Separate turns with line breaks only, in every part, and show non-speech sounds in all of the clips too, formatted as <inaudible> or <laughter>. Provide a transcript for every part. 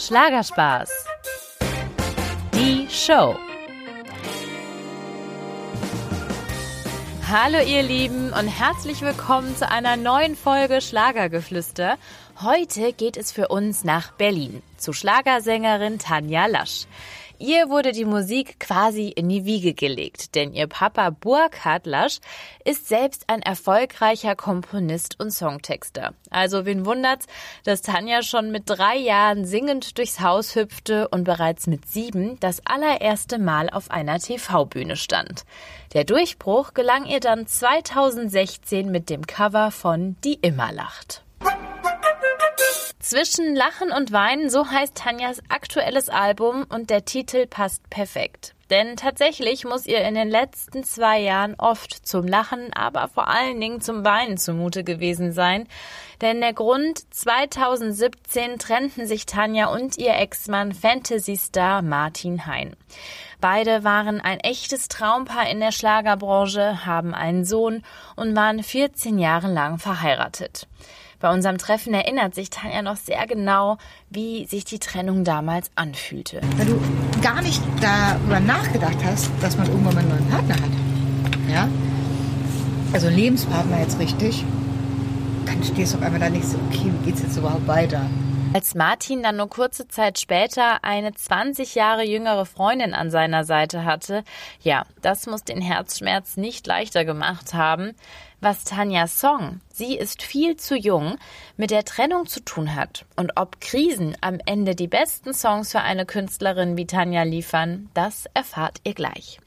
Schlagerspaß. Die Show. Hallo ihr Lieben und herzlich willkommen zu einer neuen Folge Schlagergeflüster. Heute geht es für uns nach Berlin zu Schlagersängerin Tanja Lasch. Ihr wurde die Musik quasi in die Wiege gelegt, denn ihr Papa Burkhard Lasch ist selbst ein erfolgreicher Komponist und Songtexter. Also wen wundert's, dass Tanja schon mit drei Jahren singend durchs Haus hüpfte und bereits mit sieben das allererste Mal auf einer TV-Bühne stand. Der Durchbruch gelang ihr dann 2016 mit dem Cover von Die immer lacht. Zwischen Lachen und Weinen, so heißt Tanjas aktuelles Album und der Titel passt perfekt. Denn tatsächlich muss ihr in den letzten zwei Jahren oft zum Lachen, aber vor allen Dingen zum Weinen zumute gewesen sein. Denn der Grund 2017 trennten sich Tanja und ihr Ex-Mann Fantasy-Star Martin Hein. Beide waren ein echtes Traumpaar in der Schlagerbranche, haben einen Sohn und waren 14 Jahre lang verheiratet. Bei unserem Treffen erinnert sich Tanja noch sehr genau, wie sich die Trennung damals anfühlte.
Weil du gar nicht darüber nachgedacht hast, dass man irgendwann mal einen neuen Partner hat. Ja? Also Lebenspartner jetzt richtig. Dann stehst du auf einmal da nicht so, okay, wie geht's jetzt überhaupt weiter?
Als Martin dann nur kurze Zeit später eine 20 Jahre jüngere Freundin an seiner Seite hatte, ja, das muss den Herzschmerz nicht leichter gemacht haben was Tanjas Song, sie ist viel zu jung, mit der Trennung zu tun hat und ob Krisen am Ende die besten Songs für eine Künstlerin wie Tanja liefern, das erfahrt ihr gleich.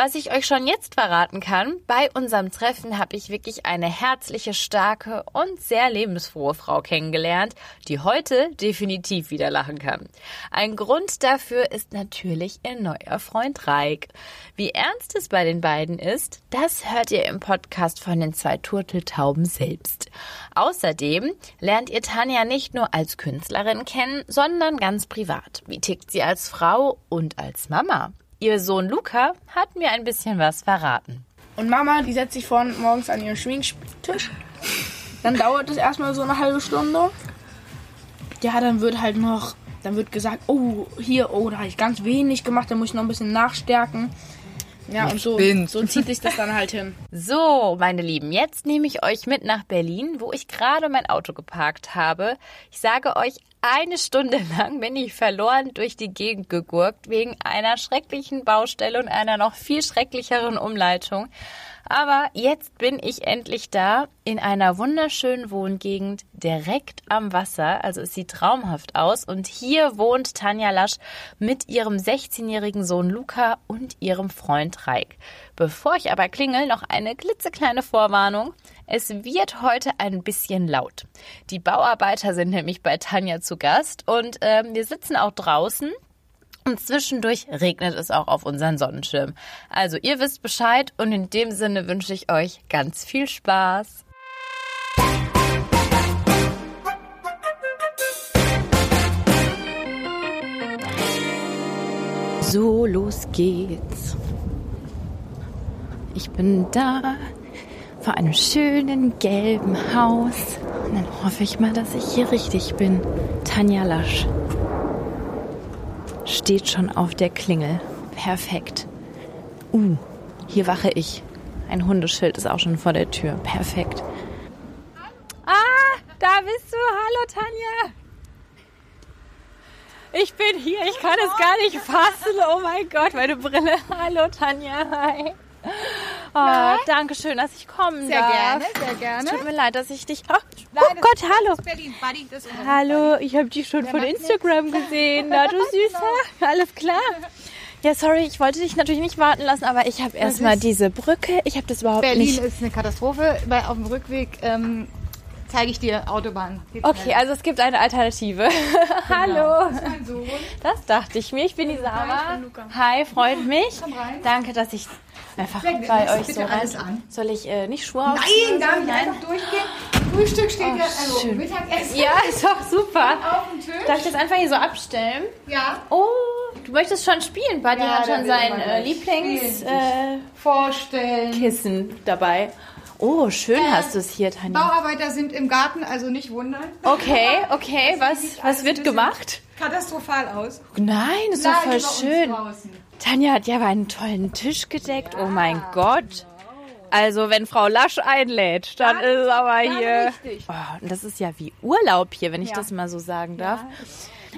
Was ich euch schon jetzt verraten kann, bei unserem Treffen habe ich wirklich eine herzliche, starke und sehr lebensfrohe Frau kennengelernt, die heute definitiv wieder lachen kann. Ein Grund dafür ist natürlich ihr neuer Freund Reik. Wie ernst es bei den beiden ist, das hört ihr im Podcast von den zwei Turteltauben selbst. Außerdem lernt ihr Tanja nicht nur als Künstlerin kennen, sondern ganz privat. Wie tickt sie als Frau und als Mama? Ihr Sohn Luca hat mir ein bisschen was verraten.
Und Mama, die setzt sich vorne morgens an ihren Schwingtisch. Dann dauert es erstmal so eine halbe Stunde. Ja, dann wird halt noch, dann wird gesagt, oh, hier, oh, da habe ich ganz wenig gemacht, da muss ich noch ein bisschen nachstärken. Ja, und so, so zieht sich das dann halt hin.
So, meine Lieben, jetzt nehme ich euch mit nach Berlin, wo ich gerade mein Auto geparkt habe. Ich sage euch, eine Stunde <laughs> lang bin ich verloren durch die Gegend gegurkt wegen einer schrecklichen Baustelle und einer noch viel schrecklicheren Umleitung. Aber jetzt bin ich endlich da in einer wunderschönen Wohngegend direkt am Wasser. Also es sieht traumhaft aus. Und hier wohnt Tanja Lasch mit ihrem 16-jährigen Sohn Luca und ihrem Freund Reik. Bevor ich aber klingel, noch eine klitzekleine Vorwarnung. Es wird heute ein bisschen laut. Die Bauarbeiter sind nämlich bei Tanja zu Gast und äh, wir sitzen auch draußen und zwischendurch regnet es auch auf unseren Sonnenschirm. Also ihr wisst Bescheid und in dem Sinne wünsche ich euch ganz viel Spaß. So, los geht's. Ich bin da vor einem schönen gelben Haus. Und dann hoffe ich mal, dass ich hier richtig bin. Tanja Lasch steht schon auf der Klingel. Perfekt. Uh, hier wache ich. Ein Hundeschild ist auch schon vor der Tür. Perfekt. Ah, da bist du. Hallo, Tanja. Ich bin hier. Ich kann es gar nicht fassen. Oh mein Gott, meine Brille. Hallo, Tanja. Hi. Oh, danke schön, dass ich kommen
Sehr
darf.
gerne, sehr gerne.
Tut mir leid, dass ich dich. Oh,
Nein,
oh Gott, hallo.
Berlin, Buddy,
Hallo, ich habe dich schon
Der
von Instagram gesehen. Na, du <laughs> Süßer. Alles klar. Ja, sorry, ich wollte dich natürlich nicht warten lassen, aber ich habe erstmal diese Brücke. Ich habe das überhaupt
Berlin
nicht.
ist eine Katastrophe. Bei, auf dem Rückweg ähm, zeige ich dir Autobahn. Geht
Okay, also es gibt eine Alternative. <laughs> Hallo.
Das ist mein Sohn.
Das dachte ich mir. Ich bin die Sarah.
bin Luca.
Hi, freut <laughs> mich.
Komm rein.
Danke, dass ich einfach
Leg-
bei euch
bitte
so rein.
alles an.
Soll ich äh, nicht Schuhe
Nein,
ausziehen?
darf ich einfach durchgehen? Frühstück steht ja, also
schön.
Mittagessen
Ja, ist doch super.
auf dem Tisch.
Darf ich das einfach hier so abstellen?
Ja,
Oh, du möchtest schon spielen. Buddy
Ja,
hat schon sein äh,
spielen,
äh,
vorstellen.
Kissen dabei. Oh, schön hast du es hier, Tanja.
Bauarbeiter sind im Garten, also nicht wundern.
Okay, <laughs> okay, was, was wird gemacht?
katastrophal aus.
Nein, ist doch voll schön. Tanja hat ja aber einen tollen Tisch gedeckt. oh mein Gott. Also, wenn Frau Lasch einlädt, dann, ist es aber hier. Oh, und das ist ja wie Urlaub hier, wenn ich das mal so sagen darf.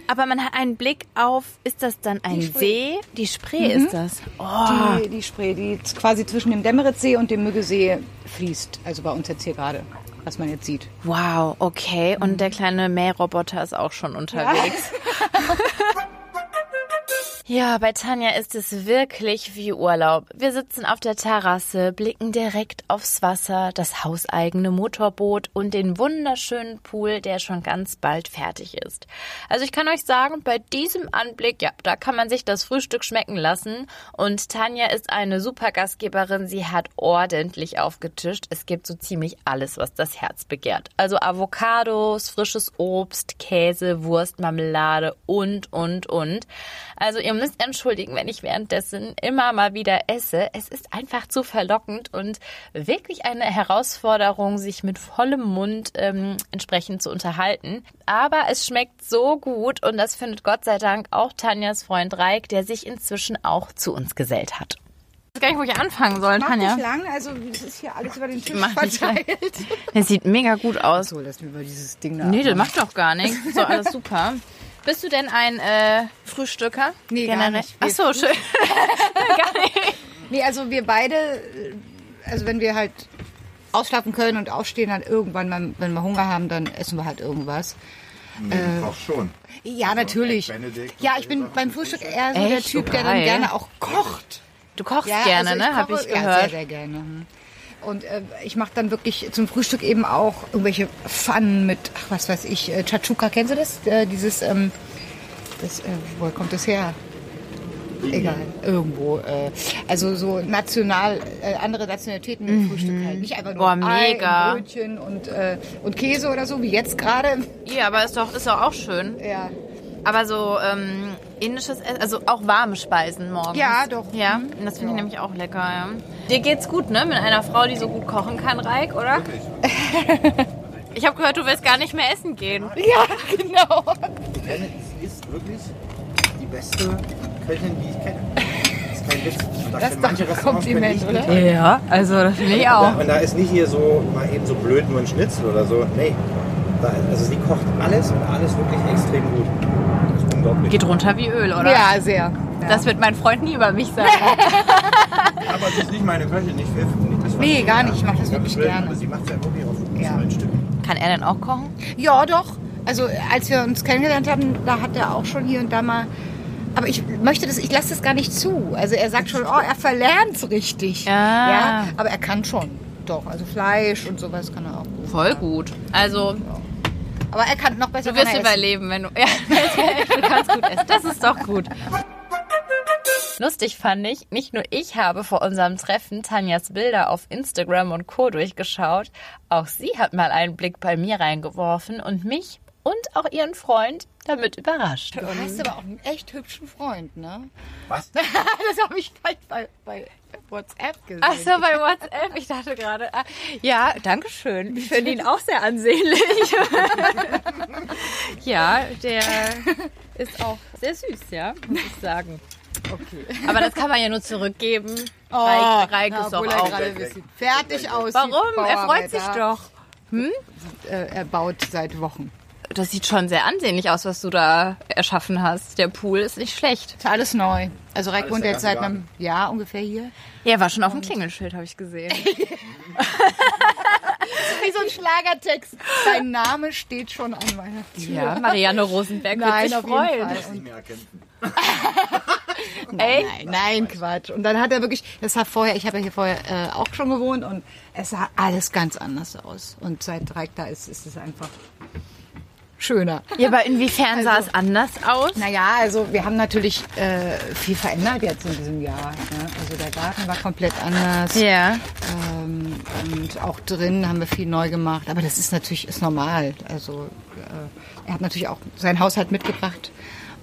Aber man hat einen Blick auf, ist das dann ein See? Die Spree ist das. Oh,
Die, die Spree, die quasi zwischen dem Demmeritzsee und dem Müggesee fließt. Also bei uns jetzt hier gerade, was man jetzt sieht.
wow, okay. Und der kleine Mähroboter ist auch schon unterwegs. Ja, <laughs> bei Tanja ist es wirklich wie Urlaub. Wir sitzen auf der Terrasse, blicken direkt aufs Wasser, das hauseigene Motorboot und den wunderschönen Pool, der schon ganz bald fertig ist. Also ich kann euch sagen, bei diesem Anblick, ja, da kann man sich das Frühstück schmecken lassen. Und Tanja ist eine super Gastgeberin. Sie hat ordentlich aufgetischt. Es gibt so ziemlich alles, was das Herz begehrt. Also Avocados, frisches Obst, Käse, Wurst, Marmelade und, und, und. Also ihr müsst entschuldigen, wenn ich währenddessen immer mal wieder esse. Es ist einfach zu verlockend und wirklich eine Herausforderung, sich mit vollem Mund ähm, entsprechend zu unterhalten. Aber es schmeckt so gut und das findet Gott sei Dank auch Tanjas Freund Reik, der sich inzwischen auch zu uns gesellt hat. Ich weiß gar nicht, wo ich anfangen soll,
Mach nicht lang, also es ist hier alles über den Tisch
Mach nicht lang.
verteilt.
Das sieht mega gut aus.
So, lass mir über dieses Ding da.
Nee, das macht doch gar nichts. So, alles super. Bist du denn ein äh, Frühstücker?
Nee, gar nicht.
Ach so, schön. <laughs> gar nicht.
Nee, also wir beide, äh, also wenn wir halt ausschlafen können und aufstehen, dann irgendwann, mal, wenn wir Hunger haben, dann essen wir halt irgendwas.
Auch schon.
Ja, natürlich.
Benedikt
Ja, ich bin beim Frühstück eher so der
Echt?
Typ,
So
der dann gerne auch kocht.
Du kochst
Ja,
gerne,
also
ne? Hab
koche-
ich
Ja, sehr,
gehört.
sehr gerne. Und äh, ich mache dann wirklich zum Frühstück eben auch irgendwelche Pfannen mit, ach, was weiß ich, äh, Chachuka, kennst du das? Äh, dieses, ähm, das, äh, woher kommt das her? Egal, irgendwo. Äh, also so national, äh, andere Nationalitäten mit Frühstück halt. Nicht einfach nur
Mhm. Boah,
Ei,
mega.
und Brötchen und, äh, und Käse oder so, wie jetzt gerade.
Ja, aber ist doch, ist doch auch schön.
Ja.
Aber so ähm, indisches Essen, also auch warme Speisen morgens.
Ja, doch.
Ja,
Mhm.
das finde ich nämlich auch lecker, ja. Dir geht's gut, ne? Mit einer Frau, die so gut kochen kann, Reik, oder? <laughs> Ich habe gehört, du willst gar nicht mehr essen gehen.
Ja, genau.
Janet ist wirklich die beste Köchin, die ich kenne. Das ist kein Witz. Und
Das ist
manche
doch ein Kompliment,
nicht
oder?
Ja, also das finde ich
Ja, und da ist nicht hier so mal eben so blöd nur ein Schnitzel oder so. Nee. Da, also sie kocht alles und alles wirklich extrem gut. Unglaublich.
Geht runter wie Öl, oder?
Ja, sehr.
Das wird mein Freund nie über mich sagen. <laughs>
Aber sie ist nicht meine Köchin, nicht das
Nee, gar nicht. Ich mach das
Ja,
wirklich gerne.
Aber sie macht es ja wirklich auf
Ja.
ja. Stück.
Kann er denn auch kochen?
Ja, doch. Also als wir uns kennengelernt haben, da hat er auch schon hier und da mal. Aber ich möchte das, ich lasse das gar nicht zu. Also er sagt schon, oh, er verlernt es richtig.
Ah.
Ja, aber er kann schon. Doch, also Fleisch und sowas kann er auch gut.
Voll gut. Also,
Aber er kann noch besser
du wirst
er essen.
überleben, wenn du. <laughs> Ja, du kannst gut essen. Das ist doch gut. Lustig fand ich, nicht nur ich habe vor unserem Treffen Tanjas Bilder auf Instagram und Co. durchgeschaut, auch sie hat mal einen Blick bei mir reingeworfen und mich und auch ihren Freund damit überrascht.
Du hast aber auch einen echt hübschen Freund, ne?
Was? <laughs>
das habe ich gleich bei, bei WhatsApp gesehen.
Ach so, bei WhatsApp. Ich dachte gerade, ah, ja, danke schön. Ich finde ihn auch sehr ansehnlich. ja, der ist auch sehr süß, ja, muss ich sagen.
Okay.
Aber das kann man ja nur zurückgeben.
Oh,
Reik, Reik
na,
ist doch auch.
gerade ein bisschen fertig aussieht.
Warum? Er freut sich doch.
Äh, er baut seit Wochen.
Das sieht schon sehr ansehnlich aus, was du da erschaffen hast. Der Pool ist nicht schlecht.
Ist alles neu. Also Reik wohnt
der
jetzt seit einem Jahr ungefähr hier.
Ja, war schon auf dem Klingelschild, habe ich gesehen. <laughs>
Wie so ein Schlagertext. Dein Name steht schon an meiner Tür.
Ja, Marianne Rosenberg
Nein,
wird sich
auf jeden
freuen. Ey, <laughs>
Nein, nein, Quatsch. Und dann hat er wirklich, das hat vorher, ich habe ja hier vorher äh, auch schon gewohnt und es sah alles ganz anders aus. Und seit Reik da ist, ist es einfach schöner.
ja, aber inwiefern sah es anders aus?
Naja, also wir haben natürlich äh, viel verändert jetzt in diesem Jahr. Ne? Also der Garten war komplett anders.
Ja.
Ähm, und auch drin haben wir viel neu gemacht. Aber das ist natürlich ist normal. Also äh, er hat natürlich auch seinen Haushalt mitgebracht.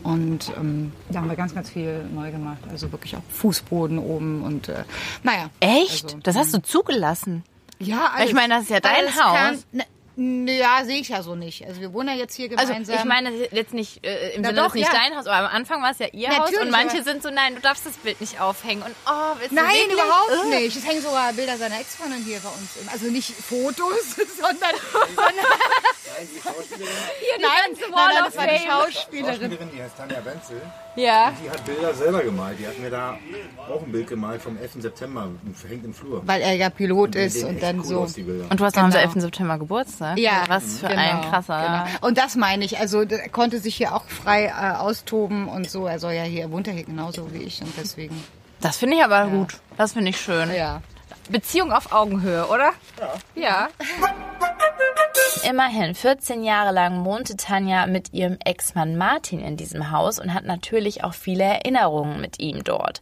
Und ähm, da haben wir ganz, ganz viel neu gemacht. Also wirklich auch Fußboden oben und äh, naja.
Echt?
Also,
das hast du zugelassen.
ja,
Ich meine, das ist ja dein
alles
Haus.
Kam, ne, Ja, sehe ich ja so nicht. Also wir wohnen ja jetzt hier
Also
gemeinsam.
ich meine jetzt nicht äh, im
Na
Sinne,
doch,
das ist nicht
ja.
dein Haus, aber am Anfang war es ja ihr Haus
Natürlich,
und manche sind so, nein, du darfst das Bild nicht aufhängen und oh, willst du
Nein,
wirklich?
überhaupt
Ugh.
nicht. Es hängen sogar Bilder seiner Ex-Freundin hier bei uns. im- Also nicht Fotos, <laughs> sondern...
Nein, die Schauspielerin,
Hier die
nein,
ganze
nein, das war die. Schauspielerin.
Schauspielerin, die heißt Tanja Wenzel.
Ja.
Die hat Bilder selber gemalt. Die hat mir da auch ein Bild gemalt vom 11. September. Hängt im Flur.
Weil er ja Pilot
Die
ist und dann
cool
so...
Und du hast noch am
Genau.
11. September Geburtstag?
Ja,
Was für
genau,
ein krasser.
Genau. Und das meine ich. Also er konnte sich hier auch frei äh, austoben und so. Er soll ja hier, er wohnt ja hier genauso wie ich und deswegen.
Das finde ich aber gut. Das finde ich schön.
Ja.
Beziehung auf Augenhöhe, oder? Ja. Immerhin 14 Jahre lang wohnte Tanja mit ihrem Ex-Mann Martin in diesem Haus und hat natürlich auch viele Erinnerungen mit ihm dort.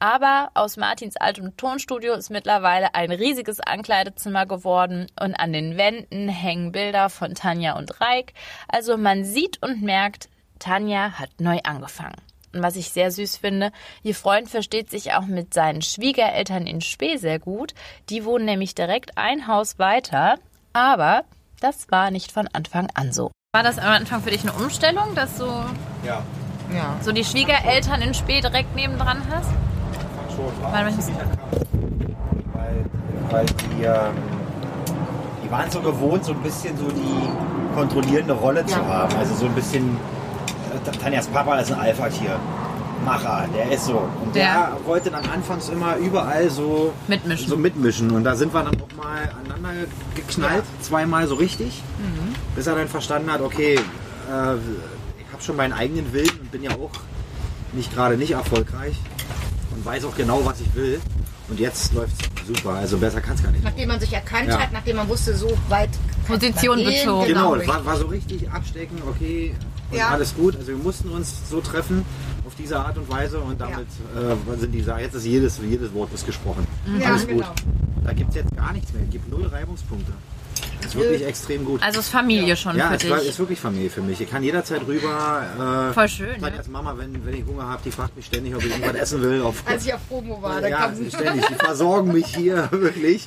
Aber aus Martins altem Tonstudio ist mittlerweile ein riesiges Ankleidezimmer geworden und an den Wänden hängen Bilder von Tanja und Reik. Also man sieht und merkt, Tanja hat neu angefangen. Und was ich sehr süß finde, ihr Freund versteht sich auch mit seinen Schwiegereltern in Spee sehr gut. Die wohnen nämlich direkt ein Haus weiter. Aber das war nicht von Anfang an so. War das am Anfang für dich eine Umstellung, dass du
Ja,
Ja.
so die Schwiegereltern in Spee direkt nebendran hast? Weil.
Weil, die, ähm, die waren so gewohnt, so ein bisschen so die kontrollierende Rolle zu
Ja.
haben. Also so ein bisschen, äh, Tanjas Papa ist ein Alpha-Tier. Macher, der ist so. Und der
Ja.
wollte dann anfangs immer überall so
Mitmischen.
So mitmischen. Und da sind wir dann auch mal aneinander geknallt, zweimal so richtig, bis er dann verstanden hat, okay, äh, ich habe schon meinen eigenen Willen und bin ja auch nicht gerade nicht erfolgreich und weiß auch genau, was ich will. Und jetzt läuft es super. Also besser kann es gar nicht.
Nachdem man sich erkannt
Ja.
hat, nachdem man wusste, so weit.
Position
gehen.
bezogen.
Genau,
richtig.
war, war so richtig abstecken, okay, und
Ja.
alles gut. Also wir mussten uns so treffen auf diese Art und Weise und damit äh, sind die jetzt ist jedes, jedes Wort ist gesprochen.
Ja,
alles gut.
genau.
Da gibt es jetzt gar nichts mehr. Es gibt null Reibungspunkte. Das ist wirklich extrem gut.
Also ist Familie schon
ja,
für
es
dich.
ist wirklich Familie für mich. Ich kann jederzeit rüber. Äh,
Voll schön,
Dann
ne?
als Mama, wenn, wenn ich Hunger habe, die fragt mich ständig, ob ich irgendwas essen will. Auf,
Als ich auf Promo war, da
ja, ständig. Die versorgen mich hier <laughs> wirklich.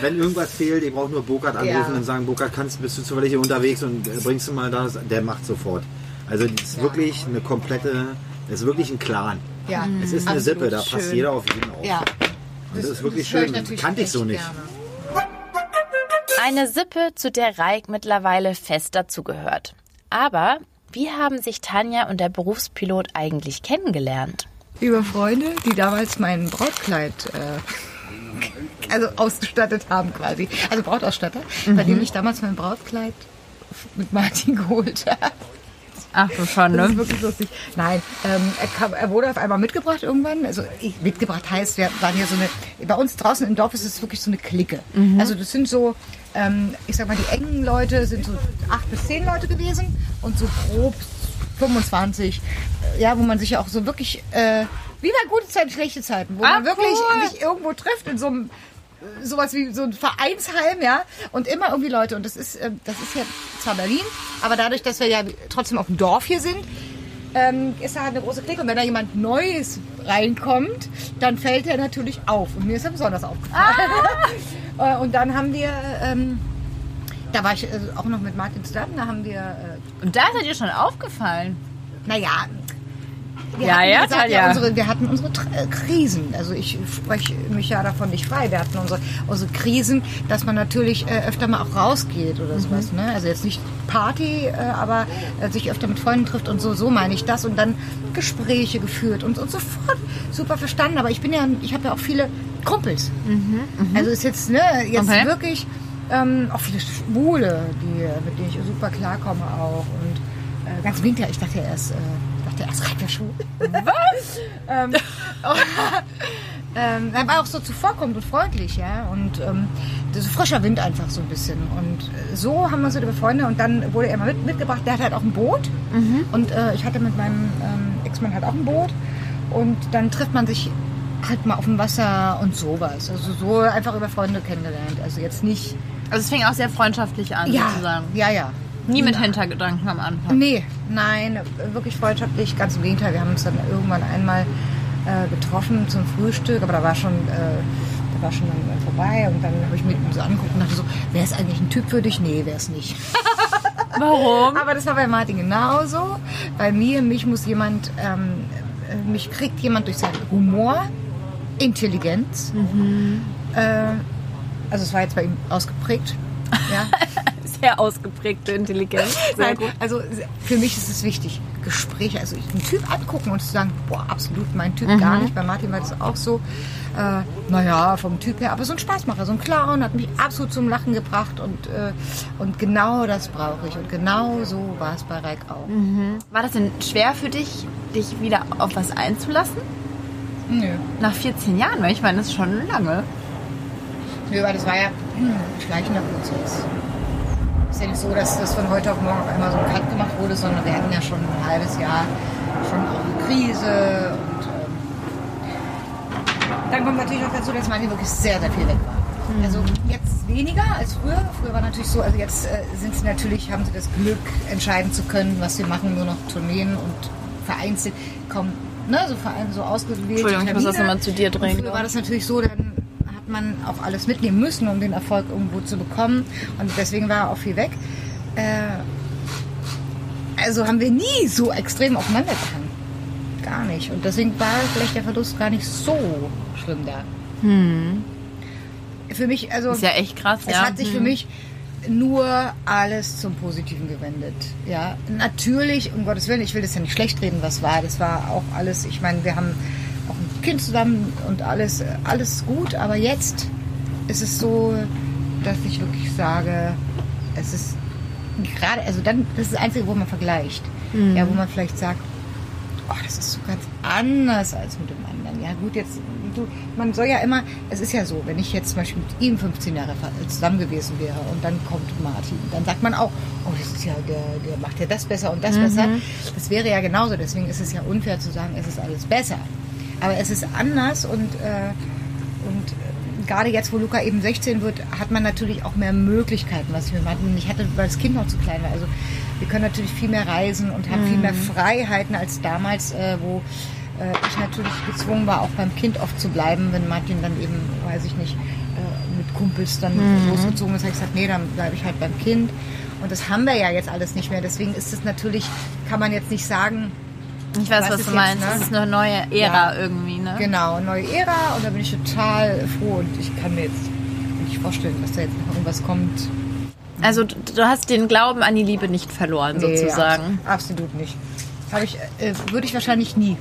Wenn irgendwas fehlt, ich brauche nur Burkhard anrufen
Ja.
und sagen, Burkhard, kannst, bist du zufällig hier unterwegs und äh, bringst du mal das? Der macht sofort. Also das ist wirklich eine komplette, das ist wirklich ein Clan.
Ja,
Es ist eine
absolut
Sippe, da passt
schön.
jeder auf jeden auf.
Ja.
Und das ist wirklich
höre
schön. Kannte ich so nicht.
gerne.
Eine Sippe, zu der Reik mittlerweile fest dazugehört. Aber wie haben sich Tanja und der Berufspilot eigentlich kennengelernt?
Über Freunde, die damals mein Brautkleid äh, also ausgestattet haben quasi. Also Brautausstatter, bei dem ich damals mein Brautkleid mit Martin geholt habe.
Ach du schon,
Das ist wirklich lustig. Nein, ähm, er, kam, er wurde auf einmal mitgebracht irgendwann. Also ich, mitgebracht heißt, wir waren hier so eine, bei uns draußen im Dorf ist es wirklich so eine Clique. Also das sind so, ähm, ich sag mal, die engen Leute sind so acht bis zehn Leute gewesen und so grob 25, äh, ja, wo man sich ja auch so wirklich, äh, wie bei gute Zeiten, schlechte Zeiten, wo
Ah,
man wirklich
cool.
sich irgendwo trifft in so einem sowas wie so ein Vereinsheim, ja, und immer irgendwie Leute. Und das ist, ähm, das ist ja zwar Berlin, aber dadurch, dass wir ja trotzdem auf dem Dorf hier sind, ähm, ist da halt eine große Clique. Und wenn da jemand Neues reinkommt, dann fällt er natürlich auf. Und mir ist er besonders aufgefallen. <laughs> Äh, und dann haben wir, ähm, da war ich äh, auch noch mit Martin zusammen, da haben wir, äh,
Und da ist er dir schon aufgefallen.
naja, wir
Ja,
hatten,
ja,
gesagt,
Tanja.
unsere, wir hatten unsere Tr- äh, Krisen. Also ich spreche mich ja davon nicht frei. Wir hatten unsere, unsere Krisen, dass man natürlich äh, öfter mal auch rausgeht oder sowas. Ne? Also jetzt nicht Party, äh, aber äh, sich öfter mit Freunden trifft und so. So meine ich das. Und dann Gespräche geführt und, und sofort super verstanden. Aber ich bin ja, ich habe ja auch viele Kumpels. Also ist jetzt, ne, jetzt
Okay.
wirklich ähm, auch viele Schwule, die, mit denen ich super klarkomme auch. Und äh, ganz Gegenteil, ich dachte ja erst, äh, dachte erst reicht der Schuh. Was? ähm, <laughs> ähm, er war auch so zuvorkommend und freundlich, ja. Und ähm, das ist frischer Wind einfach so ein bisschen. Und äh, so haben wir uns wieder Freunde und dann wurde er mal mit, mitgebracht. Der hat halt auch ein Boot. Und äh, ich hatte mit meinem ähm, Ex-Mann halt auch ein Boot. Und dann trifft man sich halt mal auf dem Wasser und sowas. Also so einfach über Freunde kennengelernt. Also jetzt nicht.
Also es fing auch sehr freundschaftlich an,
Ja,
sozusagen.
ja, ja.
Nie mit Hintergedanken am Anfang.
Nee, nein, wirklich freundschaftlich. Ganz im Gegenteil. Wir haben uns dann irgendwann einmal äh, getroffen zum Frühstück, aber da war schon, äh, da war schon dann vorbei und dann habe ich mir so angeguckt und dachte so, wer ist eigentlich ein Typ für dich? Nee, wer ist nicht. <laughs>
Warum?
Aber das war bei Martin genauso. Bei mir, mich muss jemand, ähm, äh, mich kriegt jemand durch seinen Humor, Intelligenz. Äh, also es war jetzt bei ihm ausgeprägt. Ja. <laughs>
Sehr ausgeprägte Intelligenz. Sehr
Nein,
gut.
also für mich ist es wichtig, Gespräche, also einen Typ angucken und zu sagen, boah, absolut mein Typ
Mhm.
gar nicht. Bei Martin war das auch so, äh, naja, vom Typ her, aber so ein Spaßmacher, so ein Clown, hat mich absolut zum Lachen gebracht und, äh, und genau das brauche ich. Und genau so war es bei Reik auch.
War das denn schwer für dich, dich wieder auf was einzulassen?
Nö.
Nach 14 Jahren, weil ich meine, das ist schon lange.
Nö, weil das war ja hm, ein schleichender Prozess. Ist ja nicht so, dass das von heute auf morgen auf einmal so Cut gemacht wurde, sondern wir hatten ja schon ein halbes Jahr schon auch eine Krise und ähm, dann kommt natürlich auch dazu, dass Martin wirklich sehr, sehr viel weg war. Also jetzt weniger als früher. Früher war natürlich so, also jetzt äh, sind sie natürlich, haben sie das Glück, entscheiden zu können, was sie machen, nur noch Tourneen und vereinzelt kaum, ne, so, so ausgewählte
Entschuldigung, ich muss das
Termine.
nochmal zu dir
Und
drehen.
Früher war das natürlich so, dann man auch alles mitnehmen müssen, um den Erfolg irgendwo zu bekommen. Und deswegen war auch viel weg. Äh, also haben wir nie so extrem aufeinander gehangen. Gar nicht. Und deswegen war vielleicht der Verlust gar nicht so schlimm da. Für mich, also
Ist ja echt krass,
es
ja.
hat sich für
Hm.
mich nur alles zum Positiven gewendet. Ja, natürlich, um Gottes Willen, ich will das ja nicht schlecht reden, was war. Das war auch alles, ich meine, wir haben Kind zusammen und alles, alles gut, aber jetzt ist es so, dass ich wirklich sage, es ist gerade, also dann, das ist das Einzige, wo man vergleicht.
Mhm.
Ja, wo man vielleicht sagt, oh, das ist so ganz anders als mit dem anderen. Ja, gut, jetzt, du, man soll ja immer, es ist ja so, wenn ich jetzt zum Beispiel mit ihm 15 Jahre zusammen gewesen wäre und dann kommt Martin, dann sagt man auch, oh, das ist ja, der, der macht ja das besser und das besser. Das wäre ja genauso, deswegen ist es ja unfair zu sagen, es ist alles besser. Aber es ist anders und, äh, und äh, gerade jetzt, wo Luca eben 16 wird, hat man natürlich auch mehr Möglichkeiten, was ich mit Martin nicht hatte, weil das Kind noch zu klein war. Also wir können natürlich viel mehr reisen und haben viel mehr Freiheiten als damals, äh, wo äh, ich natürlich gezwungen war, auch beim Kind oft zu bleiben, wenn Martin dann eben, weiß ich nicht, äh, mit Kumpels dann losgezogen ist, habe ich gesagt, nee, dann bleibe ich halt beim Kind. Und das haben wir ja jetzt alles nicht mehr. Deswegen ist es natürlich, kann man jetzt nicht sagen,
Ich weiß,
Was
was, du
jetzt,
meinst.
ne?
Das ist eine neue Ära
Ja.
irgendwie, ne?
Genau, neue Ära und da bin ich total froh und ich kann mir jetzt nicht vorstellen, dass da jetzt noch irgendwas kommt.
Also du, du hast den Glauben an die Liebe nicht verloren,
Nee,
sozusagen.
abs- absolut nicht. Habe ich, äh, würde ich wahrscheinlich nie.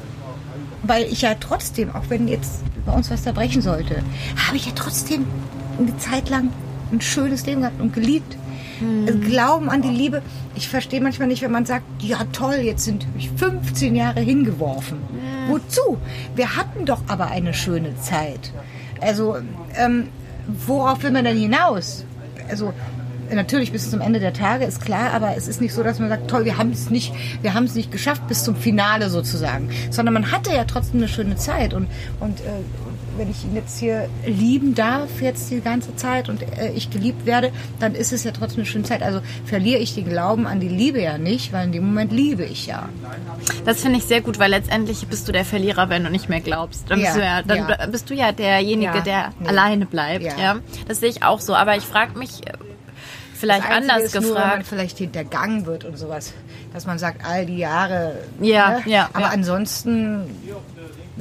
Weil ich ja trotzdem, auch wenn jetzt bei uns was da brechen sollte, habe ich ja trotzdem eine Zeit lang ein schönes Leben gehabt und geliebt. Also Glauben an die Liebe. Ich verstehe manchmal nicht, wenn man sagt, ja toll, jetzt sind mich 15 Jahre hingeworfen. Wozu? Wir hatten doch aber eine schöne Zeit. Also, ähm, worauf will man denn hinaus? Also, natürlich bis zum Ende der Tage ist klar, aber es ist nicht so, dass man sagt, toll, wir haben es nicht, wir haben es nicht geschafft bis zum Finale sozusagen, sondern man hatte ja trotzdem eine schöne Zeit und und äh, wenn ich ihn jetzt hier lieben darf jetzt die ganze Zeit und äh, ich geliebt werde, dann ist es ja trotzdem eine schöne Zeit. Also verliere ich den Glauben an die Liebe ja nicht, weil in dem Moment liebe ich ja.
Das finde ich sehr gut, weil letztendlich bist du der Verlierer, wenn du nicht mehr glaubst. Dann,
Ja,
bist, du ja, dann
ja.
bist du ja derjenige,
Ja,
der
nee.
alleine bleibt.
Ja.
Ja. Das sehe ich auch so. Aber ich frage mich äh, vielleicht anders
ist nur, wenn man
gefragt.
vielleicht hintergangen wird und sowas, dass man sagt, all die Jahre.
Ja, ja,
Aber
ja.
ansonsten,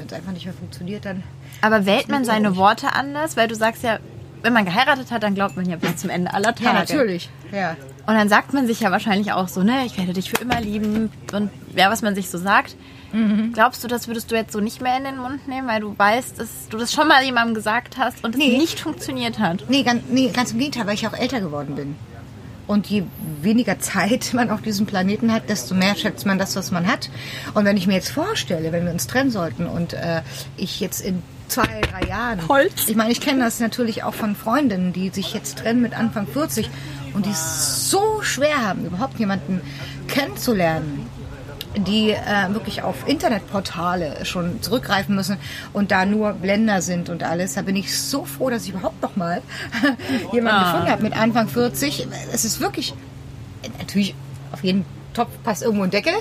wenn es einfach nicht mehr funktioniert, dann
Aber wählt man seine. Worte anders? Weil du sagst ja, wenn man geheiratet hat, dann glaubt man ja bis zum Ende aller Tage.
ja natürlich, ja.
Und dann sagt man sich ja wahrscheinlich auch so, ne, ich werde dich für immer lieben und ja, was man sich so sagt.
Mhm.
Glaubst du, das würdest du jetzt so nicht mehr in den Mund nehmen, weil du weißt, dass du das schon mal jemandem gesagt hast und es
Nee.
nicht funktioniert hat?
Nee ganz, nee, ganz im Gegenteil, weil ich auch älter geworden bin. Und je weniger Zeit <laughs> man auf diesem Planeten hat, desto mehr schätzt man das, was man hat. Und wenn ich mir jetzt vorstelle, wenn wir uns trennen sollten und äh, ich jetzt in zwei, drei Jahren.
Holz.
Ich meine, ich kenne das natürlich auch von Freundinnen, die sich jetzt trennen mit Anfang 40 und die es so schwer haben, überhaupt jemanden kennenzulernen die äh, wirklich auf Internetportale schon zurückgreifen müssen und da nur Blender sind und alles. Da bin ich so froh, dass ich überhaupt noch mal <laughs> jemanden
Ah.
gefunden habe mit Anfang 40. Es ist wirklich natürlich auf jeden Topf passt irgendwo ein Deckel.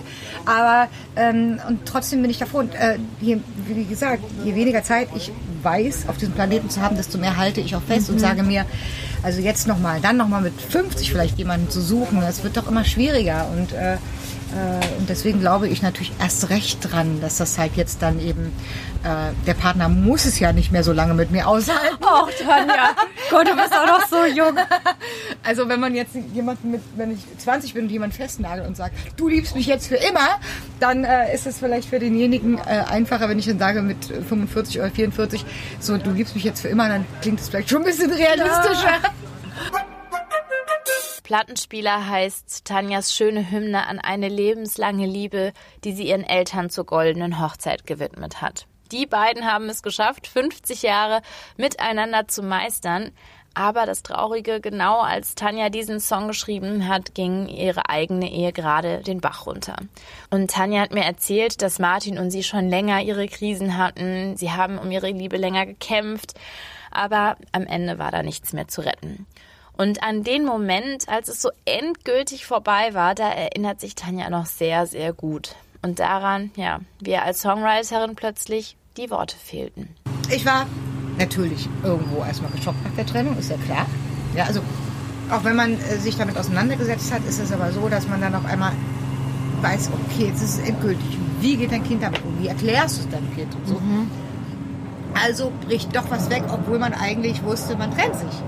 Aber ähm, und trotzdem bin ich davor. Und äh, je, wie gesagt, je weniger Zeit ich weiß, auf diesem Planeten zu haben, desto mehr halte ich auch fest und sage mir, also jetzt nochmal, dann nochmal mit 50 vielleicht jemanden zu suchen, das wird doch immer schwieriger. Und äh, und deswegen glaube ich natürlich erst recht dran, dass das halt jetzt dann eben, äh, der Partner muss es ja nicht mehr so lange mit mir aushalten.
Och, Tanja. Gott, du bist auch noch so jung. <laughs>
Also wenn man jetzt jemanden mit, wenn ich 20 bin und jemand festnagelt und sagt, du liebst mich jetzt für immer, dann äh, ist es vielleicht für denjenigen äh, einfacher, wenn ich dann sage mit 45 oder 44, so du liebst mich jetzt für immer, dann klingt es vielleicht schon ein bisschen realistischer. <laughs>
Plattenspieler heißt Tanjas schöne Hymne an eine lebenslange Liebe, die sie ihren Eltern zur goldenen Hochzeit gewidmet hat. Die beiden haben es geschafft, 50 Jahre miteinander zu meistern. Aber das Traurige, genau als Tanja diesen Song geschrieben hat, ging ihre eigene Ehe gerade den Bach runter. Und Tanja hat mir erzählt, dass Martin und sie schon länger ihre Krisen hatten. Sie haben um ihre Liebe länger gekämpft. Aber am Ende war da nichts mehr zu retten. Und an den Moment, als es so endgültig vorbei war, da erinnert sich Tanja noch sehr, sehr gut. Und daran, ja, wie als Songwriterin plötzlich die Worte fehlten.
Ich war natürlich irgendwo erstmal geschockt nach der Trennung, ist ja klar. Ja, also auch wenn man äh, sich damit auseinandergesetzt hat, ist es aber so, dass man dann auf einmal weiß, okay, jetzt ist es endgültig. Wie geht dein Kind damit um? Wie erklärst du es deinem Kind? Und so. Mhm. Also bricht doch was weg, obwohl man eigentlich wusste, man trennt sich.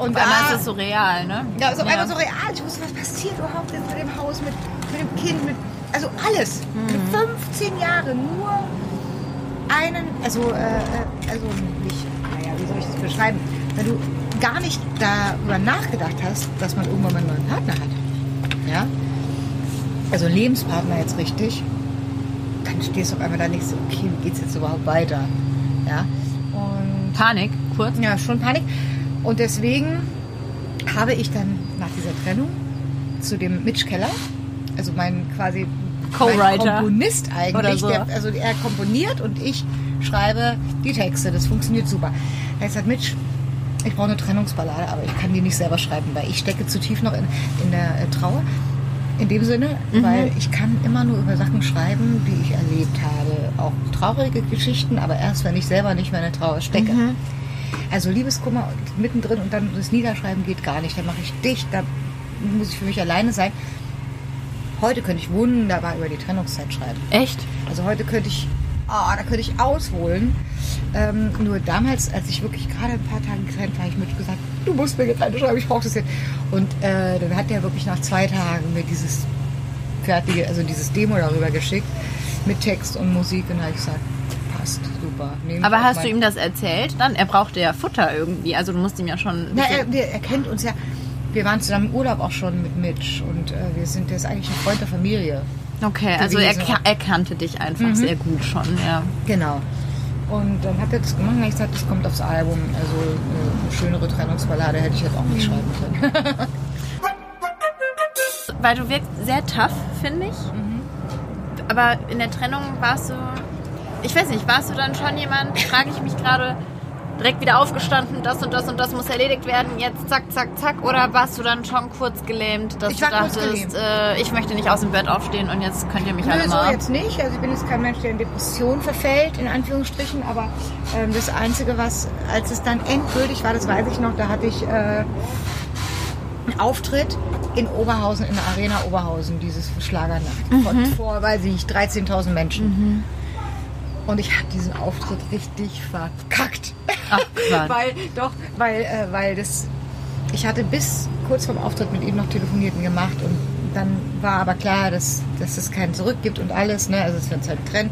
Und Weil da, ist es so real, ne?
Ja, ist auf einmal so real. Ich wusste, was passiert überhaupt mit dem Haus, mit, mit dem Kind, mit, also alles. Mhm. Mit 15 Jahren nur einen, also, äh, also nicht, naja, wie soll ich das beschreiben? Wenn du gar nicht darüber nachgedacht hast, dass man irgendwann mal einen neuen Partner hat. Ja? Also einen Lebenspartner jetzt richtig, dann stehst du auf einmal da nicht so, okay, wie geht's jetzt überhaupt weiter? Ja?
Und Panik, kurz?
Ja, schon Panik. Und deswegen habe ich dann nach dieser Trennung zu dem Mitch Keller, also mein quasi
Co-Writer.
Komponist eigentlich, so. der, also er komponiert und ich schreibe die Texte. Das funktioniert super. Er sagt, Mitch, ich brauche eine Trennungsballade, aber ich kann die nicht selber schreiben, weil ich stecke zu tief noch in, in der äh, Trauer. In dem Sinne, mhm. weil ich kann immer nur über Sachen schreiben, die ich erlebt habe. Auch traurige Geschichten, aber erst, wenn ich selber nicht mehr in der Trauer stecke. Mhm. Also Liebeskummer mittendrin und dann das Niederschreiben geht gar nicht. Da mache ich dicht, da muss ich für mich alleine sein. Heute könnte ich wunderbar über die Trennungszeit schreiben.
Echt?
Also heute könnte ich, oh, da könnte ich ausholen. Ähm, nur damals, als ich wirklich gerade ein paar Tage getrennt war, habe ich mir gesagt, du musst mir jetzt eine schreiben, ich brauche das jetzt. Und äh, dann hat der wirklich nach zwei Tagen mir dieses fertige, also dieses Demo darüber geschickt mit Text und Musik und habe ich gesagt, passt, super.
Nehmen Aber hast du ihm das erzählt dann? Er brauchte ja Futter irgendwie, also du musst ihm ja schon...
Na, er, er kennt uns ja, wir waren zusammen im Urlaub auch schon mit Mitch und äh, wir sind, ist eigentlich ein Freund der Familie.
Okay, also er, er, kannte dich einfach mhm. sehr gut schon, ja.
Genau. Und dann hat er das gemacht und ich gesagt, das kommt aufs Album. Also äh, eine schönere Trennungsballade hätte ich jetzt auch nicht schreiben können.
Weil du wirkst sehr tough, finde ich. Mhm. Aber in der Trennung warst du ich weiß nicht, warst du dann schon jemand, frage ich mich gerade, direkt wieder aufgestanden, das und das und das muss erledigt werden, jetzt zack, zack, zack? Oder warst du dann schon kurz gelähmt, dass
ich
du dachtest, äh, ich möchte nicht aus dem Bett aufstehen und jetzt könnt ihr mich Nö, alle mal...
so jetzt nicht. Also ich bin jetzt kein Mensch, der in Depression verfällt, in Anführungsstrichen, aber ähm, das Einzige, was, als es dann endgültig war, das weiß ich noch, da hatte ich... Äh, einen Auftritt in Oberhausen, in der Arena Oberhausen, dieses Schlagernacht. Mhm. Vor, weiß ich, 13.000 Menschen. Mhm. Und ich habe diesen Auftritt richtig verkackt. Ach, <laughs> weil, doch, weil, äh, weil das, ich hatte bis kurz vorm Auftritt mit ihm noch Telefonierten gemacht und dann war aber klar, dass, dass es keinen Zurück gibt und alles, ne? also es wird halt trennen.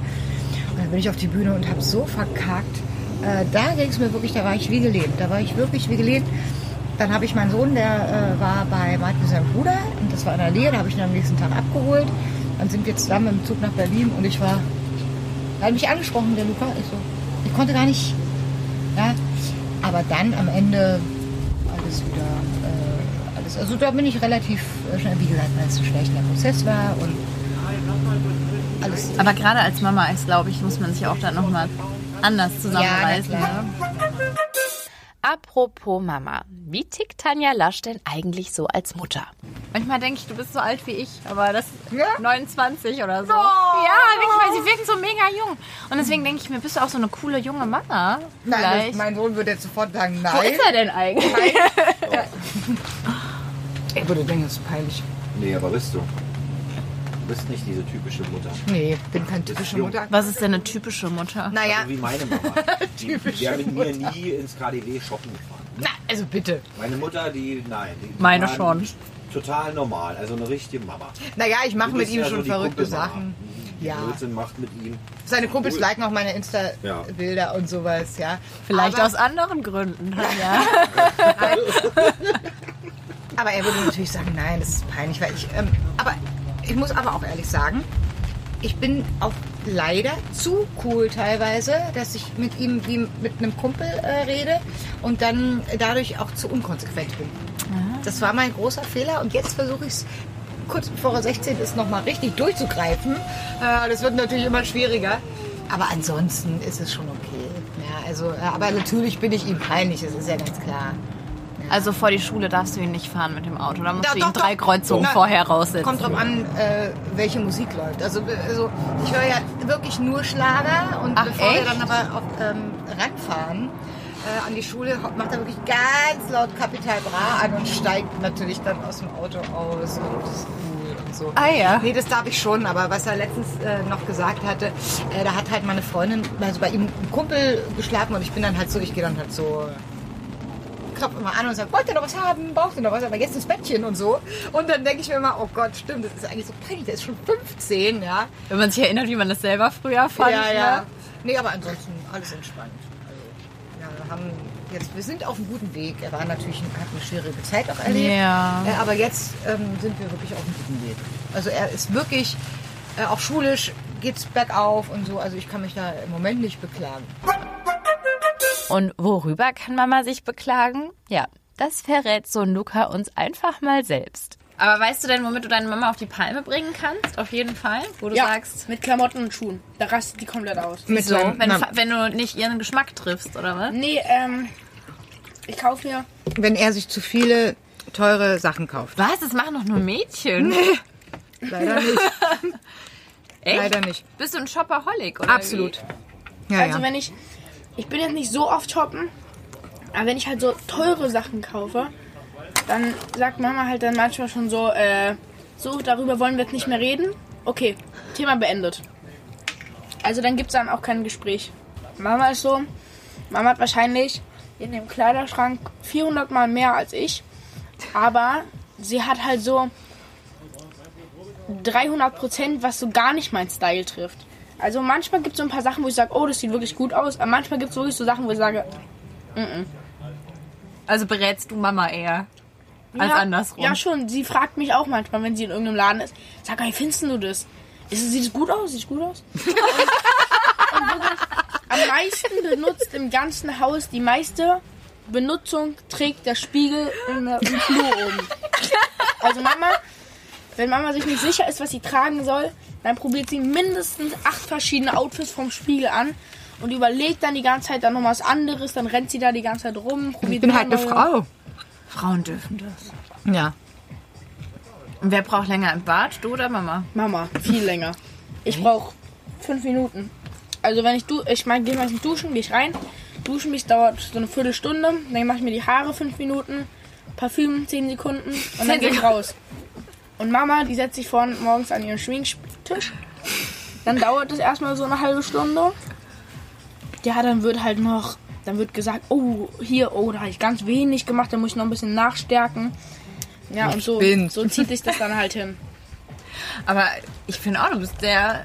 Und dann bin ich auf die Bühne und habe so verkackt. Äh, da ging es mir wirklich, da war ich wie gelebt. Da war ich wirklich wie gelebt. Dann habe ich meinen Sohn, der äh, war bei Martin seinem Bruder und das war in der Nähe, da habe ich ihn am nächsten Tag abgeholt. Dann sind wir zusammen im Zug nach Berlin und ich war er hat mich angesprochen, der Luca. Ich, so, ich konnte gar nicht. Ja. Aber dann am Ende alles wieder. Äh, alles, also da bin ich relativ schnell, wie gesagt, weil es ein schlechter Prozess war und
alles. Aber gerade als Mama ist, glaube ich, muss man sich auch dann nochmal anders zusammenreißen. Ja? Apropos Mama, wie tickt Tanja Lasch denn eigentlich so als Mutter? Manchmal denke ich, du bist so alt wie ich, aber das
Ja?
29 oder so.
Oh.
Ja, wirklich, weil sie wirken so mega jung. Und deswegen denke ich mir, bist du auch so eine coole junge Mama?
Nein, das, mein Sohn würde jetzt sofort sagen,
Wo
nein.
ist er denn eigentlich?
Ich würde denken, das ist peinlich.
Nee, aber bist du. Du bist nicht diese typische Mutter.
Nee, bin keine typische
jung.
Mutter.
Was ist denn eine typische Mutter?
Naja,
Also wie meine Mama. <laughs> Die wäre mit mir nie ins KDW shoppen gefahren.
na, also bitte.
Meine Mutter, die, nein. Die, die
Meine schon.
Total normal, also eine richtige Mama.
Naja, ich mache mit ihm
ja
schon
so die
verrückte. Sachen.
Die
Ja.
Blödsinn macht mit ihm.
Seine Kumpels
Cool.
liken auch meine
Ja.
Insta-Bilder und sowas, ja.
Vielleicht
aber,
aus anderen Gründen, <laughs> Tanja.
aber er würde natürlich sagen, nein, das ist peinlich, weil ich. Ähm, aber ich muss aber auch ehrlich sagen, ich bin auch leider zu cool teilweise, dass ich mit ihm wie mit einem Kumpel äh, rede und dann dadurch auch zu unkonsequent bin. Das war mein großer Fehler und jetzt versuche ich es kurz bevor er 16 ist nochmal richtig durchzugreifen. Äh, das wird natürlich immer schwieriger. Aber ansonsten ist es schon okay. Ja, also, äh, aber natürlich bin ich ihm peinlich, das ist ja ganz klar.
Also vor die Schule darfst du ihn nicht fahren mit dem Auto. Da musst
Doch,
du
doch,
ihn drei
doch.
Kreuzungen
Na,
vorher raussetzen.
Kommt drauf an, äh, welche Musik läuft. Also, also ich höre ja wirklich nur Schlager und
Ach,
bevor wir
echt?
dann aber auf ähm, ranfahren äh, an die Schule, macht er wirklich ganz laut Kapital Bra an und steigt natürlich dann aus dem Auto aus und das ist cool und so.
Ah ja.
Nee, das darf ich schon, aber was er letztens äh, noch gesagt hatte, äh, da hat halt meine Freundin, also bei ihm ein Kumpel geschlafen und ich bin dann halt so, ich gehe dann halt so klopft immer an und sagt, wollt ihr noch was haben? Braucht ihr noch was? Aber jetzt ins Bettchen und so. Und dann denke ich mir immer, oh Gott, stimmt, das ist eigentlich so peinlich, der ist schon 15, ja.
Wenn man sich erinnert, wie man das selber früher fand.
ja, ja.
Ne?
Nee, aber ansonsten alles entspannt. Also, ja, wir haben jetzt, wir sind auf einem guten Weg. Er war natürlich, hat eine schwierige Zeit auch erlebt.
Ja.
Äh, aber jetzt ähm, sind wir wirklich auf einem guten Weg. Also er ist wirklich, äh, auch schulisch geht's bergauf und so. Also ich kann mich da im Moment nicht beklagen.
Und worüber kann Mama sich beklagen? Ja, das verrät so Luca uns einfach mal selbst. Aber weißt du denn, womit du deine Mama auf die Palme bringen kannst? Auf jeden Fall. Wo du
ja,
sagst,
mit Klamotten und Schuhen. Da rastet die komplett aus.
Mit
so, wenn, wenn du nicht ihren Geschmack triffst, oder was?
Nee, ähm, ich kaufe mir.
wenn er sich zu viele teure Sachen kauft.
Was? Das machen doch nur Mädchen. <laughs>
Leider nicht.
Echt?
Leider nicht.
Bist du ein Shopaholic, oder?
Absolut. Ja,
Also
ja.
wenn ich. Ich bin jetzt nicht so oft shoppen, aber wenn ich halt so teure Sachen kaufe, dann sagt Mama halt dann manchmal schon so, äh, so, darüber wollen wir jetzt nicht mehr reden. Okay, Thema beendet. Also dann gibt es dann auch kein Gespräch. Mama ist so, Mama hat wahrscheinlich in dem Kleiderschrank 400 Mal mehr als ich, aber sie hat halt so 300 Prozent, was so gar nicht mein Style trifft. Also manchmal gibt es so ein paar Sachen, wo ich sage, oh, das sieht wirklich gut aus, aber manchmal gibt es wirklich so Sachen, wo ich sage,
Also berätst du Mama eher als
ja,
andersrum.
Ja, schon. Sie fragt mich auch manchmal, wenn sie in irgendeinem Laden ist, sag mal, wie findest du das? Ist, es- sieht es gut aus? Sieht es gut aus? und, <laughs> und wirklich, am meisten benutzt im ganzen Haus, die meiste Benutzung trägt der Spiegel in der, im Flur oben. <laughs> Also Mama, wenn Mama sich nicht sicher ist, was sie tragen soll, dann probiert sie mindestens acht verschiedene Outfits vom Spiegel an und überlegt dann die ganze Zeit dann noch was anderes, dann rennt sie da die ganze Zeit rum.
Ich
probiert
bin
immer
halt eine
neue-
Frau.
Frauen dürfen das.
Ja.
Und wer braucht länger im Bad, du oder Mama?
Mama, viel länger. Ich brauche fünf Minuten. Also wenn ich du, ich meine, gehe meistens duschen, gehe ich rein. Duschen mich dauert so eine Viertelstunde. Dann mache ich mir die Haare fünf Minuten, Parfüm zehn Sekunden und dann gehe ich raus. Und Mama, die setzt sich vorne morgens an ihren Schminktisch. Dann dauert es erstmal so eine halbe Stunde. Ja, dann wird halt noch, dann wird gesagt, oh, hier, oh, da habe ich ganz wenig gemacht, da muss ich noch ein bisschen nachstärken. Ja, und so, so zieht sich das dann halt hin.
Aber ich finde auch, du bist sehr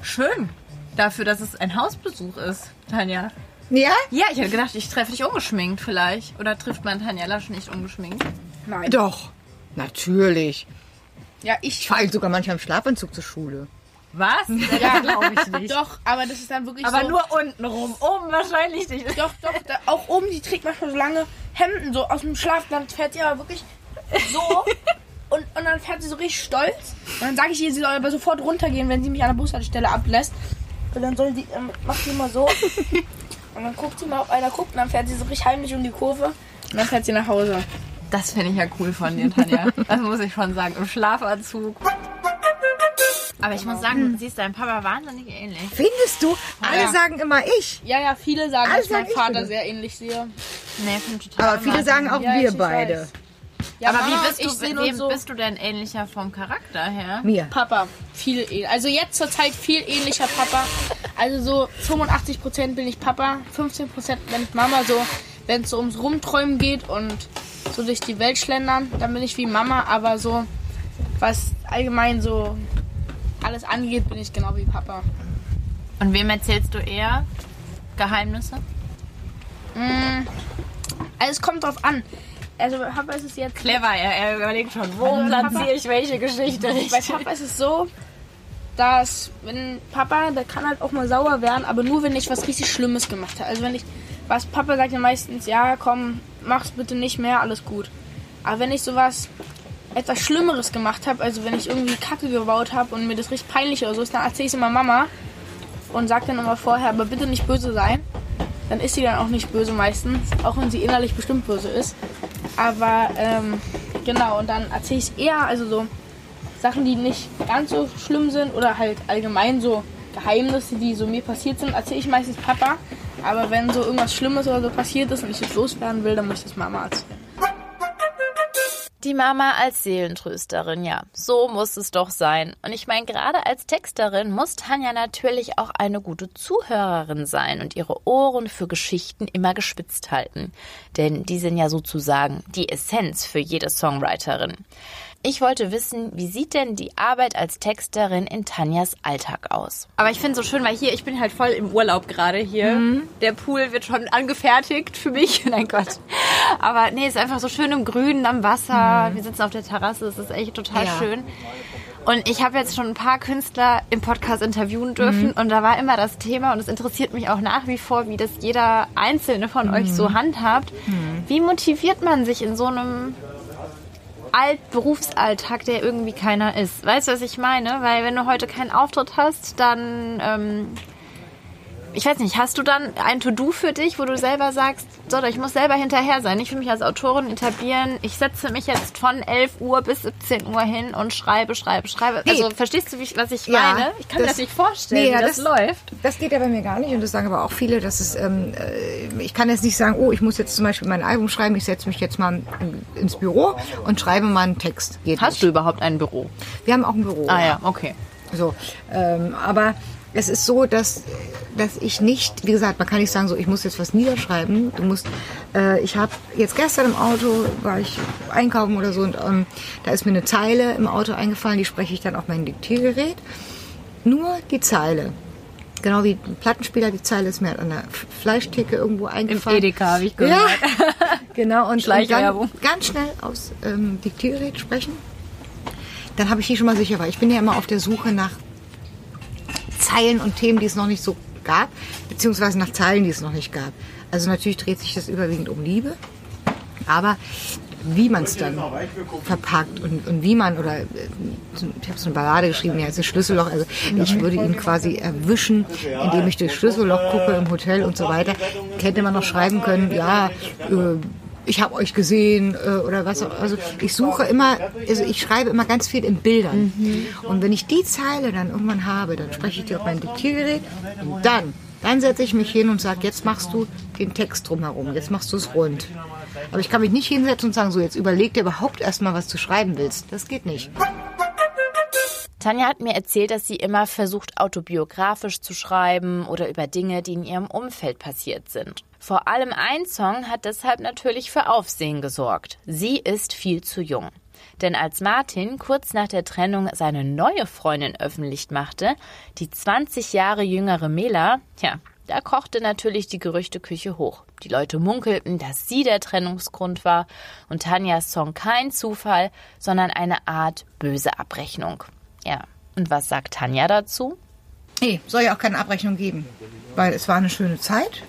schön dafür, dass es ein Hausbesuch ist, Tanja.
Ja?
Ja, ich hätte gedacht, ich treffe dich ungeschminkt vielleicht. Oder trifft man Tanja Lasch nicht ungeschminkt?
Nein.
Doch. Natürlich.
Ja,
Ich
ich.
fahre sogar manchmal im Schlafanzug zur Schule.
Was? <laughs>
Ja,
glaube ich nicht.
Doch, aber das ist dann wirklich
Aber
so.
nur unten rum. Oben wahrscheinlich nicht.
Doch, doch, da, auch oben, die trägt manchmal so lange Hemden so aus dem Schlaf. Dann fährt sie aber wirklich so. <laughs> Und, und dann fährt sie so richtig stolz. Und dann sage ich ihr, sie soll aber sofort runtergehen, wenn sie mich an der Bushaltestelle ablässt. Und dann soll sie, ähm, macht sie immer so. <laughs> Und dann guckt sie mal, ob einer guckt. Und dann fährt sie so richtig heimlich um die Kurve. Und dann fährt sie nach Hause.
Das finde ich ja cool von dir, Tanja. Das muss ich schon sagen. Im Schlafanzug. Aber ich muss sagen, du siehst deinem Papa wahnsinnig ähnlich.
Findest du? Alle
Ja.
sagen immer ich.
Ja, ja, viele sagen,
Alle
dass ich meinen
sagen, ich
Vater
bin-
sehr ähnlich sehe.
Nee, finde ich total.
Aber viele sagen auch
Ja,
wir
ich
beide.
weiß. Ja,
Aber
Mama
wie bist
ich
du,
sehen
wem
so
bist du denn ähnlicher vom Charakter her?
Mir.
Papa, viel ähnlicher. Also jetzt zur Zeit viel ähnlicher Papa. Also so 85% bin ich Papa, 15% bin ich Mama. So, wenn es so ums Rumträumen geht und so durch die Welt schlendern, dann bin ich wie Mama. Aber so, was allgemein so alles angeht, bin ich genau wie Papa.
Und wem erzählst du eher Geheimnisse?
Also es kommt drauf an. Also bei Papa ist es jetzt
Clever, er, er überlegt schon, wo platziere ich welche Geschichte
Bei Papa ist es so, dass wenn Papa, der kann halt auch mal sauer werden, aber nur wenn ich was richtig Schlimmes gemacht habe. Also wenn ich, was Papa sagt ja meistens, ja komm, mach's bitte nicht mehr, alles gut. Aber wenn ich sowas etwas Schlimmeres gemacht habe, also wenn ich irgendwie Kacke gebaut habe und mir das richtig peinlich oder so ist, dann erzähle ich es immer Mama und sag dann immer vorher, aber bitte nicht böse sein. Dann ist sie dann auch nicht böse meistens, auch wenn sie innerlich bestimmt böse ist. Aber ähm, genau, und dann erzähle ich eher, also so Sachen, die nicht ganz so schlimm sind oder halt allgemein so Geheimnisse, die so mir passiert sind, erzähle ich meistens Papa. Aber wenn so irgendwas Schlimmes oder so passiert ist und ich es loswerden will, dann muss ich das Mama erzählen.
Die Mama als Seelentrösterin, ja, so muss es doch sein. Und ich meine, gerade als Texterin muss Tanja natürlich auch eine gute Zuhörerin sein und ihre Ohren für Geschichten immer gespitzt halten. Denn die sind ja sozusagen die Essenz für jede Songwriterin. Ich wollte wissen, wie sieht denn die Arbeit als Texterin in Tanjas Alltag aus? Aber ich finde es so schön, weil hier, ich bin halt voll im Urlaub gerade hier. Der Pool wird schon angefertigt für mich. <laughs> Nein Gott. Aber nee, es ist einfach so schön im Grünen am Wasser. Wir sitzen auf der Terrasse, es ist echt total
Ja.
schön. Und ich habe jetzt schon ein paar Künstler im Podcast interviewen dürfen und da war immer das Thema und es interessiert mich auch nach wie vor, wie das jeder einzelne von euch so handhabt. Wie motiviert man sich in so einem Alt Berufsalltag, der irgendwie keiner ist. Weißt du, was ich meine? Weil wenn du heute keinen Auftritt hast, dann ähm, ich weiß nicht, hast du dann ein To-Do für dich, wo du selber sagst, so, ich muss selber hinterher sein. Ich will mich als Autorin etablieren. Ich setze mich jetzt von 11 Uhr bis 17 Uhr hin und schreibe, schreibe, schreibe.
Nee.
Also verstehst du, wie ich- was ich
Ja,
meine? Ich kann mir
das-
das nicht vorstellen,
Nee,
wie
ja,
das,
das-
läuft.
Das geht ja bei mir gar nicht und das sagen aber auch viele, dass es, ähm, äh, ich kann jetzt nicht sagen, oh, ich muss jetzt zum Beispiel mein Album schreiben, ich setze mich jetzt mal in- ins Büro und schreibe mal einen Text. Geht
Hast
nicht.
du überhaupt ein Büro?
Wir haben auch ein Büro.
Ah ja, okay.
So, ähm, aber es ist so, dass, dass ich nicht, wie gesagt, man kann nicht sagen, so ich muss jetzt was niederschreiben. Du musst, äh, ich habe jetzt gestern im Auto war ich einkaufen oder so und ähm, da ist mir eine Zeile im Auto eingefallen, die spreche ich dann auf mein Diktiergerät. Nur die Zeile. Genau wie ein Plattenspieler, die Zeile ist mir an der Fleischtheke irgendwo eingefallen.
Edeka, habe ich
Ja,
gehört. <laughs>
genau. Und, und dann ganz schnell aus ähm, Diktiergerät sprechen. Dann habe ich die schon mal sicher, weil ich bin ja immer auf der Suche nach Zeilen und Themen, die es noch nicht so gab, beziehungsweise nach Zeilen, die es noch nicht gab. Also natürlich dreht sich das überwiegend um Liebe, aber wie man es dann verpackt und, und wie man, oder äh, ich habe so eine Ballade geschrieben, ja, es ist Schlüsselloch, also ich würde ihn quasi erwischen, indem ich durchs Schlüsselloch gucke im Hotel und so weiter. Hätte man noch schreiben können, ja, äh, ich habe euch gesehen äh, oder was auch. Also ich suche immer, also ich schreibe immer ganz viel in Bildern. Und wenn ich die Zeile dann irgendwann habe, dann spreche ich die auf mein Diktiergerät und dann, dann setze ich mich hin und sage, jetzt machst du den Text drumherum, jetzt machst du es rund. Aber ich kann mich nicht hinsetzen und sagen, so jetzt überleg dir überhaupt erstmal, was du schreiben willst. Das geht nicht.
Tanja hat mir erzählt, dass sie immer versucht, autobiografisch zu schreiben oder über Dinge, die in ihrem Umfeld passiert sind. Vor allem ein Song hat deshalb natürlich für Aufsehen gesorgt. Sie ist viel zu jung. Denn als Martin kurz nach der Trennung seine neue Freundin öffentlich machte, die 20 Jahre jüngere Mela, ja, da kochte natürlich die Gerüchteküche hoch. Die Leute munkelten, dass sie der Trennungsgrund war und Tanjas Song kein Zufall, sondern eine Art böse Abrechnung. Ja, und was sagt Tanja dazu?
Nee, soll ja auch keine Abrechnung geben. Weil es war eine schöne Zeit.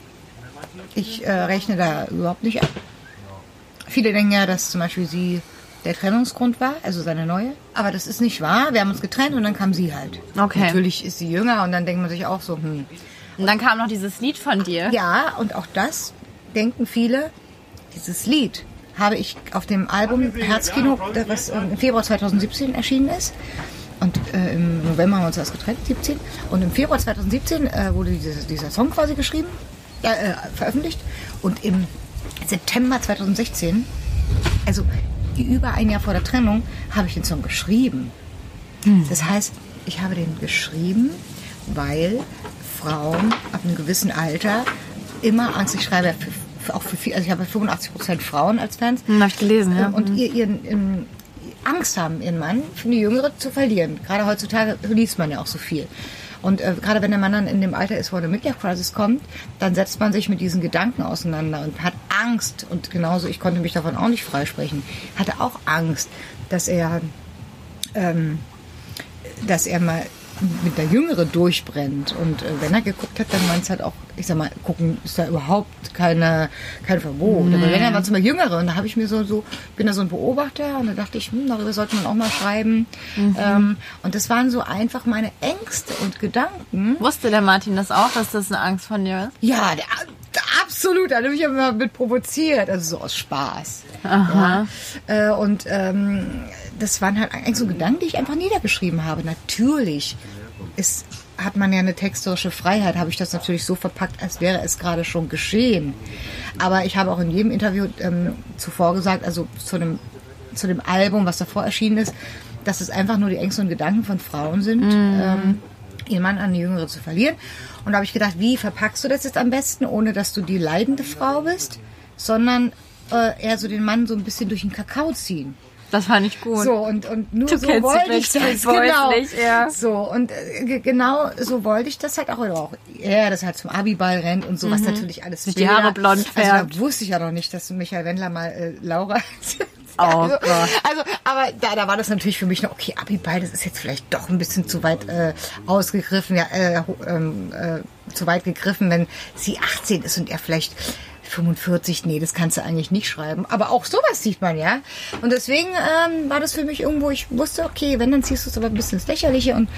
Ich äh, rechne da überhaupt nicht ab. Viele denken ja, dass zum Beispiel sie der Trennungsgrund war, also seine neue. Aber das ist nicht wahr. Wir haben uns getrennt und dann kam sie halt.
Okay.
Natürlich ist sie jünger und dann denkt man sich auch so, hm.
Und dann kam noch dieses Lied von dir.
Ja, und auch das denken viele. Dieses Lied habe ich auf dem Album Herzkino, was im Februar 2017 erschienen ist, und äh, im November haben wir uns erst getrennt, 17. Und im Februar 2017 äh, wurde dieser, dieser Song quasi geschrieben, äh, veröffentlicht. Und im September 2016, also über ein Jahr vor der Trennung, habe ich den Song geschrieben. Das heißt, ich habe den geschrieben, weil Frauen ab einem gewissen Alter immer Angst, ich schreibe ja für, für, auch für viel, also ich habe 85 Prozent Frauen als Fans.
Hm, hab ich gelesen, ja.
Und ihr, ihren, ihren Angst haben, ihren Mann für eine Jüngere zu verlieren. Gerade heutzutage liest man ja auch so viel. Und äh, gerade wenn der Mann dann in dem Alter ist, wo eine Midlife Crisis kommt, dann setzt man sich mit diesen Gedanken auseinander und hat Angst. Und genauso, ich konnte mich davon auch nicht freisprechen, hatte auch Angst, dass er, ähm, dass er mal mit der Jüngere durchbrennt. Und äh, wenn er geguckt hat, dann meint es halt auch, ich sag mal, gucken ist da überhaupt keine, kein Verbot. Aber wenn er war zum Beispiel Jüngere, und da habe ich mir so, so, bin da so ein Beobachter und da dachte ich, hm, darüber sollte man auch mal schreiben. Ähm, und das waren so einfach meine Ängste und Gedanken.
Wusste der Martin das auch, dass das eine Angst von dir ist?
Ja, der, absolut. Da hat er mich immer mit provoziert. Also so aus Spaß.
Aha.
Ja. Äh, und ähm, das waren halt eigentlich so Gedanken, die ich einfach niedergeschrieben habe. Natürlich ist, hat man ja eine texterische Freiheit, habe ich das natürlich so verpackt, als wäre es gerade schon geschehen. Aber ich habe auch in jedem Interview ähm, zuvor gesagt, also zu dem, zu dem Album, was davor erschienen ist, dass es einfach nur die Ängste und Gedanken von Frauen sind. Ähm, ihren Mann an eine Jüngere zu verlieren. Und da habe ich gedacht, wie verpackst du das jetzt am besten, ohne dass du die leidende Frau bist, sondern äh, eher so den Mann so ein bisschen durch den Kakao ziehen.
Das fand ich gut.
So, und, und nur
Du
so wollte ich das. Genau.
ja.
So, und äh, ge- genau so wollte ich das halt auch. Oder auch er, das halt zum Abiball rennt und so, was natürlich alles
Sich Mhm. die Haare blond
Also
färbt.
da wusste ich ja noch nicht, dass Michael Wendler mal äh, Laura... <laughs>
Oh
also, also, aber da, da war das natürlich für mich noch, okay, Abiball, das ist jetzt vielleicht doch ein bisschen zu weit äh, ausgegriffen, ja, äh, ähm, äh, zu weit gegriffen, wenn sie 18 ist und er vielleicht 45, nee, das kannst du eigentlich nicht schreiben. Aber auch sowas sieht man, ja. Und deswegen ähm, war das für mich irgendwo, ich wusste, okay, wenn, dann ziehst du es aber ein bisschen ins Lächerliche und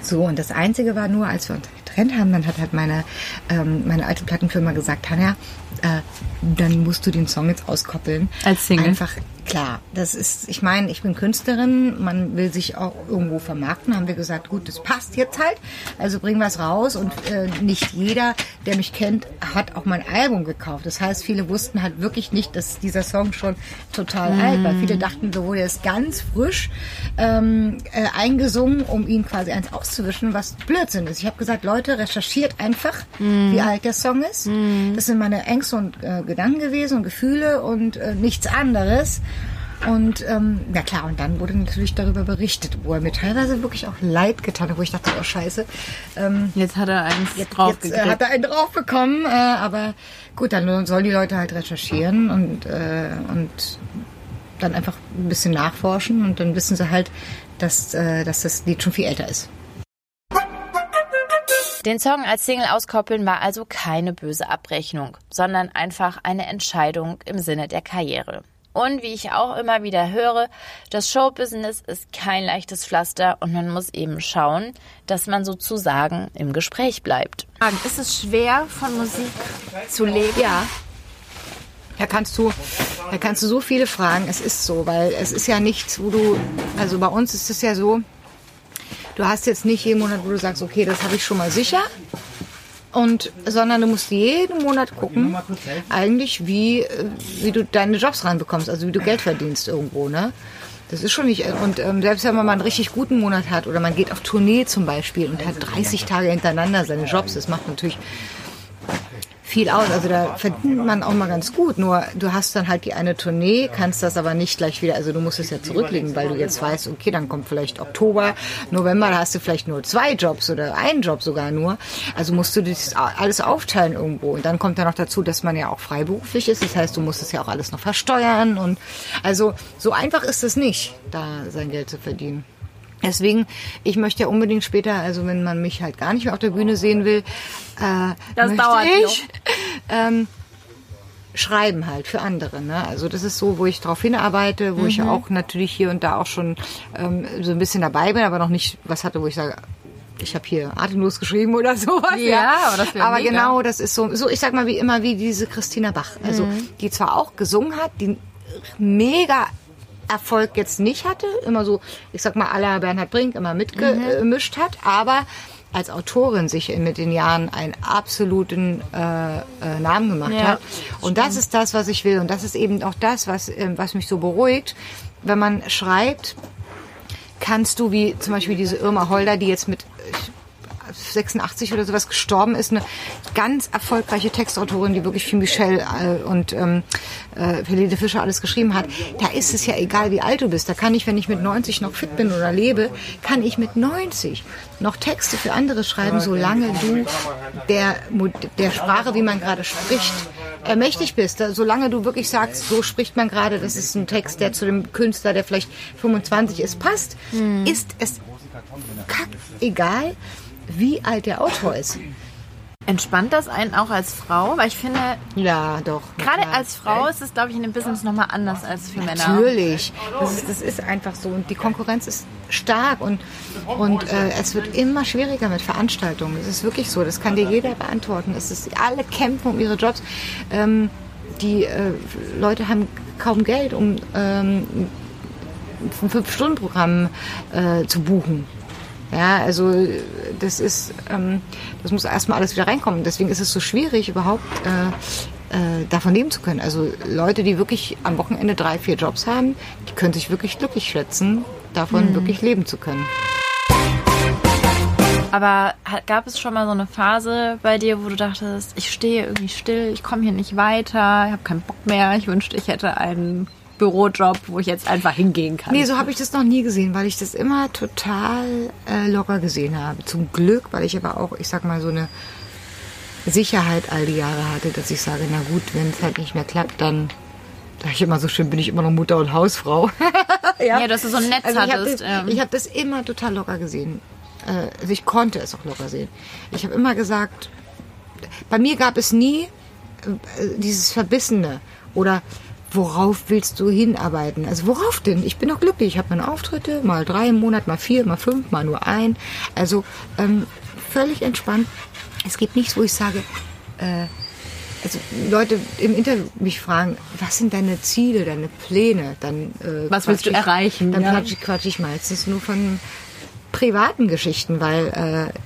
so, und das Einzige war nur, als wir uns getrennt haben, dann hat halt meine, ähm, meine alte Plattenfirma gesagt, Tanja, äh, dann musst du den Song jetzt auskoppeln.
Als Single?
Einfach, klar, das ist, ich meine, ich bin Künstlerin, man will sich auch irgendwo vermarkten, haben wir gesagt, gut, das passt jetzt halt, also bringen wir es raus und äh, nicht jeder, der mich kennt, hat auch mein Album gekauft. Das heißt, viele wussten halt wirklich nicht, dass dieser Song schon total alt war. Viele dachten, so wurde es ganz frisch ähm, äh, eingesungen, um ihn quasi eins auszuwischen, was Blödsinn ist. Ich habe gesagt, Leute, recherchiert einfach, wie alt der Song ist. Das sind meine Ängste und äh, Gedanken gewesen und Gefühle und äh, nichts anderes. Und ähm, na klar, und dann wurde natürlich darüber berichtet, wo er mir teilweise wirklich auch leid getan hat, wo ich dachte, oh scheiße, ähm,
Jetzt hat er eins
Jetzt,
drauf
jetzt äh, hat er einen drauf bekommen, äh, aber gut, dann sollen die Leute halt recherchieren und, äh, und dann einfach ein bisschen nachforschen und dann wissen sie halt, dass, äh, dass das Lied schon viel älter ist.
Den Song als Single auskoppeln war also keine böse Abrechnung, sondern einfach eine Entscheidung im Sinne der Karriere. Und wie ich auch immer wieder höre, das Showbusiness ist kein leichtes Pflaster und man muss eben schauen, dass man sozusagen im Gespräch bleibt. Ist es schwer, von Musik zu leben?
Ja. Da kannst du, da kannst du so viele fragen. Es ist so, weil es ist ja nichts, wo du, also bei uns ist es ja so, du hast jetzt nicht jeden Monat, wo du sagst, okay, das habe ich schon mal sicher. Und, sondern du musst jeden Monat gucken, eigentlich, wie, äh, wie du deine Jobs reinbekommst, also wie du Geld verdienst irgendwo, ne? Das ist schon nicht, und ähm, selbst wenn man mal einen richtig guten Monat hat oder man geht auf Tournee zum Beispiel und hat 30 Tage hintereinander seine Jobs, das macht natürlich viel aus. Also da verdient man auch mal ganz gut. Nur du hast dann halt die eine Tournee, kannst das aber nicht gleich wieder, also du musst es ja zurücklegen, weil du jetzt weißt, okay, dann kommt vielleicht Oktober, November, da hast du vielleicht nur zwei Jobs oder einen Job sogar nur. Also musst du das alles aufteilen irgendwo. Und dann kommt ja noch dazu, dass man ja auch freiberuflich ist. Das heißt, du musst es ja auch alles noch versteuern. Und also so einfach ist es nicht, da sein Geld zu verdienen. Deswegen, ich möchte ja unbedingt später, also wenn man mich halt gar nicht mehr auf der Bühne sehen will, äh,
Das
möchte
dauert
ich <laughs> ähm, schreiben halt für andere. Ne? Also das ist so, wo ich darauf hinarbeite, wo ich ja auch natürlich hier und da auch schon ähm, so ein bisschen dabei bin, aber noch nicht was hatte, wo ich sage, ich habe hier atemlos geschrieben oder <laughs> sowas.
Ja, aber das
Aber
mega.
genau, das ist so, so ich sag mal wie immer wie diese Christina Bach, also
Mhm.
die zwar auch gesungen hat, die mega Erfolg jetzt nicht hatte, immer so, ich sag mal, aller Bernhard Brink immer
Mhm.
mitgemischt hat, aber als Autorin sich mit den Jahren einen absoluten äh, äh, Namen gemacht
Ja,
hat. Und das ist das, was ich will. Und das ist eben auch das, was, ähm, was mich so beruhigt, wenn man schreibt, kannst du, wie zum Beispiel diese Irma Holder, die jetzt mit äh, 86 oder sowas gestorben ist, eine ganz erfolgreiche Textautorin, die wirklich für Michelle äh, und ähm, äh, Helene Fischer alles geschrieben hat. Da ist es ja egal, wie alt du bist. Da kann ich, wenn ich mit 90 noch fit bin oder lebe, kann ich mit 90 noch Texte für andere schreiben, solange du der, der Sprache, wie man gerade spricht, mächtig bist. Solange du wirklich sagst, so spricht man gerade, das ist ein Text, der zu dem Künstler, der vielleicht 25 ist, passt, ist es kack egal, wie alt der Autor ist.
Entspannt das einen auch als Frau? Weil ich finde,
Ja, doch.
gerade
klar.
als Frau ist es, glaube ich, in dem Business nochmal anders als für Männer.
Natürlich. Das ist, das ist einfach so. Und die Konkurrenz ist stark und, und äh, es wird immer schwieriger mit Veranstaltungen. Das ist wirklich so. Das kann dir jeder beantworten. Es ist, alle kämpfen um ihre Jobs. Ähm, die äh, Leute haben kaum Geld, um ähm, ein Fünf-Stunden-Programm äh, zu buchen. Ja, also das ist, ähm, das muss erstmal alles wieder reinkommen. Deswegen ist es so schwierig, überhaupt äh, äh, davon leben zu können. Also Leute, die wirklich am Wochenende drei, vier Jobs haben, die können sich wirklich glücklich schätzen, davon wirklich leben zu können.
Aber gab es schon mal so eine Phase bei dir, wo du dachtest, ich stehe irgendwie still, ich komme hier nicht weiter, ich habe keinen Bock mehr, ich wünschte, ich hätte einen Bürojob, wo ich jetzt einfach hingehen kann.
Nee, so habe ich das noch nie gesehen, weil ich das immer total äh, locker gesehen habe. Zum Glück, weil ich aber auch, ich sag mal, so eine Sicherheit all die Jahre hatte, dass ich sage, na gut, wenn es halt nicht mehr klappt, dann sag ich immer so schön, bin ich immer noch Mutter und Hausfrau. <laughs>
ja, dass du so ein Netz
Also ich habe
hattest.
das,
ähm,
ich hab das immer total locker gesehen. Äh, Also ich konnte es auch locker sehen. Ich habe immer gesagt, bei mir gab es nie äh, dieses Verbissene oder worauf willst du hinarbeiten? Also worauf denn? Ich bin doch glücklich. Ich habe meine Auftritte, mal drei im Monat, mal vier, mal fünf, mal nur ein. Also ähm, völlig entspannt. Es gibt nichts, wo ich sage, äh, also Leute im Interview mich fragen, was sind deine Ziele, deine Pläne? Dann äh,
Was willst
quatsch
du
ich-
erreichen,
Dann
ja.
quatsch, ich- quatsch ich meistens nur von privaten Geschichten, weil äh,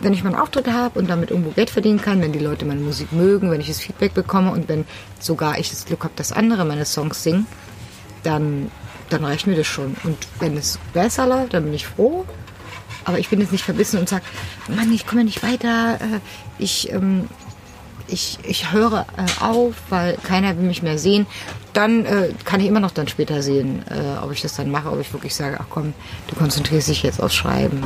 wenn ich meinen Auftritt habe und damit irgendwo Geld verdienen kann, wenn die Leute meine Musik mögen, wenn ich das Feedback bekomme und wenn sogar ich das Glück habe, dass andere meine Songs singen, dann, dann reicht mir das schon. Und wenn es besser läuft, dann bin ich froh. Aber ich bin jetzt nicht verbissen und sage, Mann, ich komme nicht weiter, äh, ich, ähm, ich, ich höre äh, auf, weil keiner will mich mehr sehen. Dann äh, kann ich immer noch dann später sehen, äh, ob ich das dann mache, ob ich wirklich sage, ach komm, du konzentrierst dich jetzt aufs Schreiben.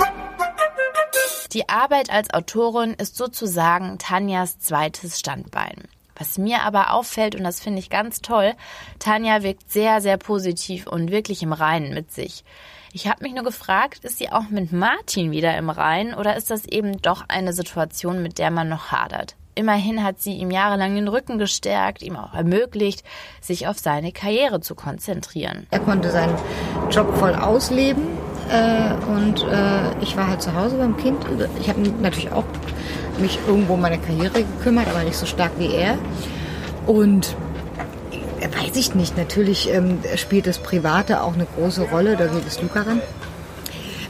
Die Arbeit als Autorin ist sozusagen Tanjas zweites Standbein. Was mir aber auffällt, und das finde ich ganz toll, Tanja wirkt sehr, sehr positiv und wirklich im Reinen mit sich. Ich habe mich nur gefragt, ist sie auch mit Martin wieder im Reinen oder ist das eben doch eine Situation, mit der man noch hadert? Immerhin hat sie ihm jahrelang den Rücken gestärkt, ihm auch ermöglicht, sich auf seine Karriere zu konzentrieren.
Er konnte seinen Job voll ausleben äh, und äh, ich war halt zu Hause beim Kind. Ich habe natürlich auch mich irgendwo um meine Karriere gekümmert, aber nicht so stark wie er. Und äh, weiß ich nicht, natürlich ähm, spielt das Private auch eine große Rolle, da geht es Luca ran.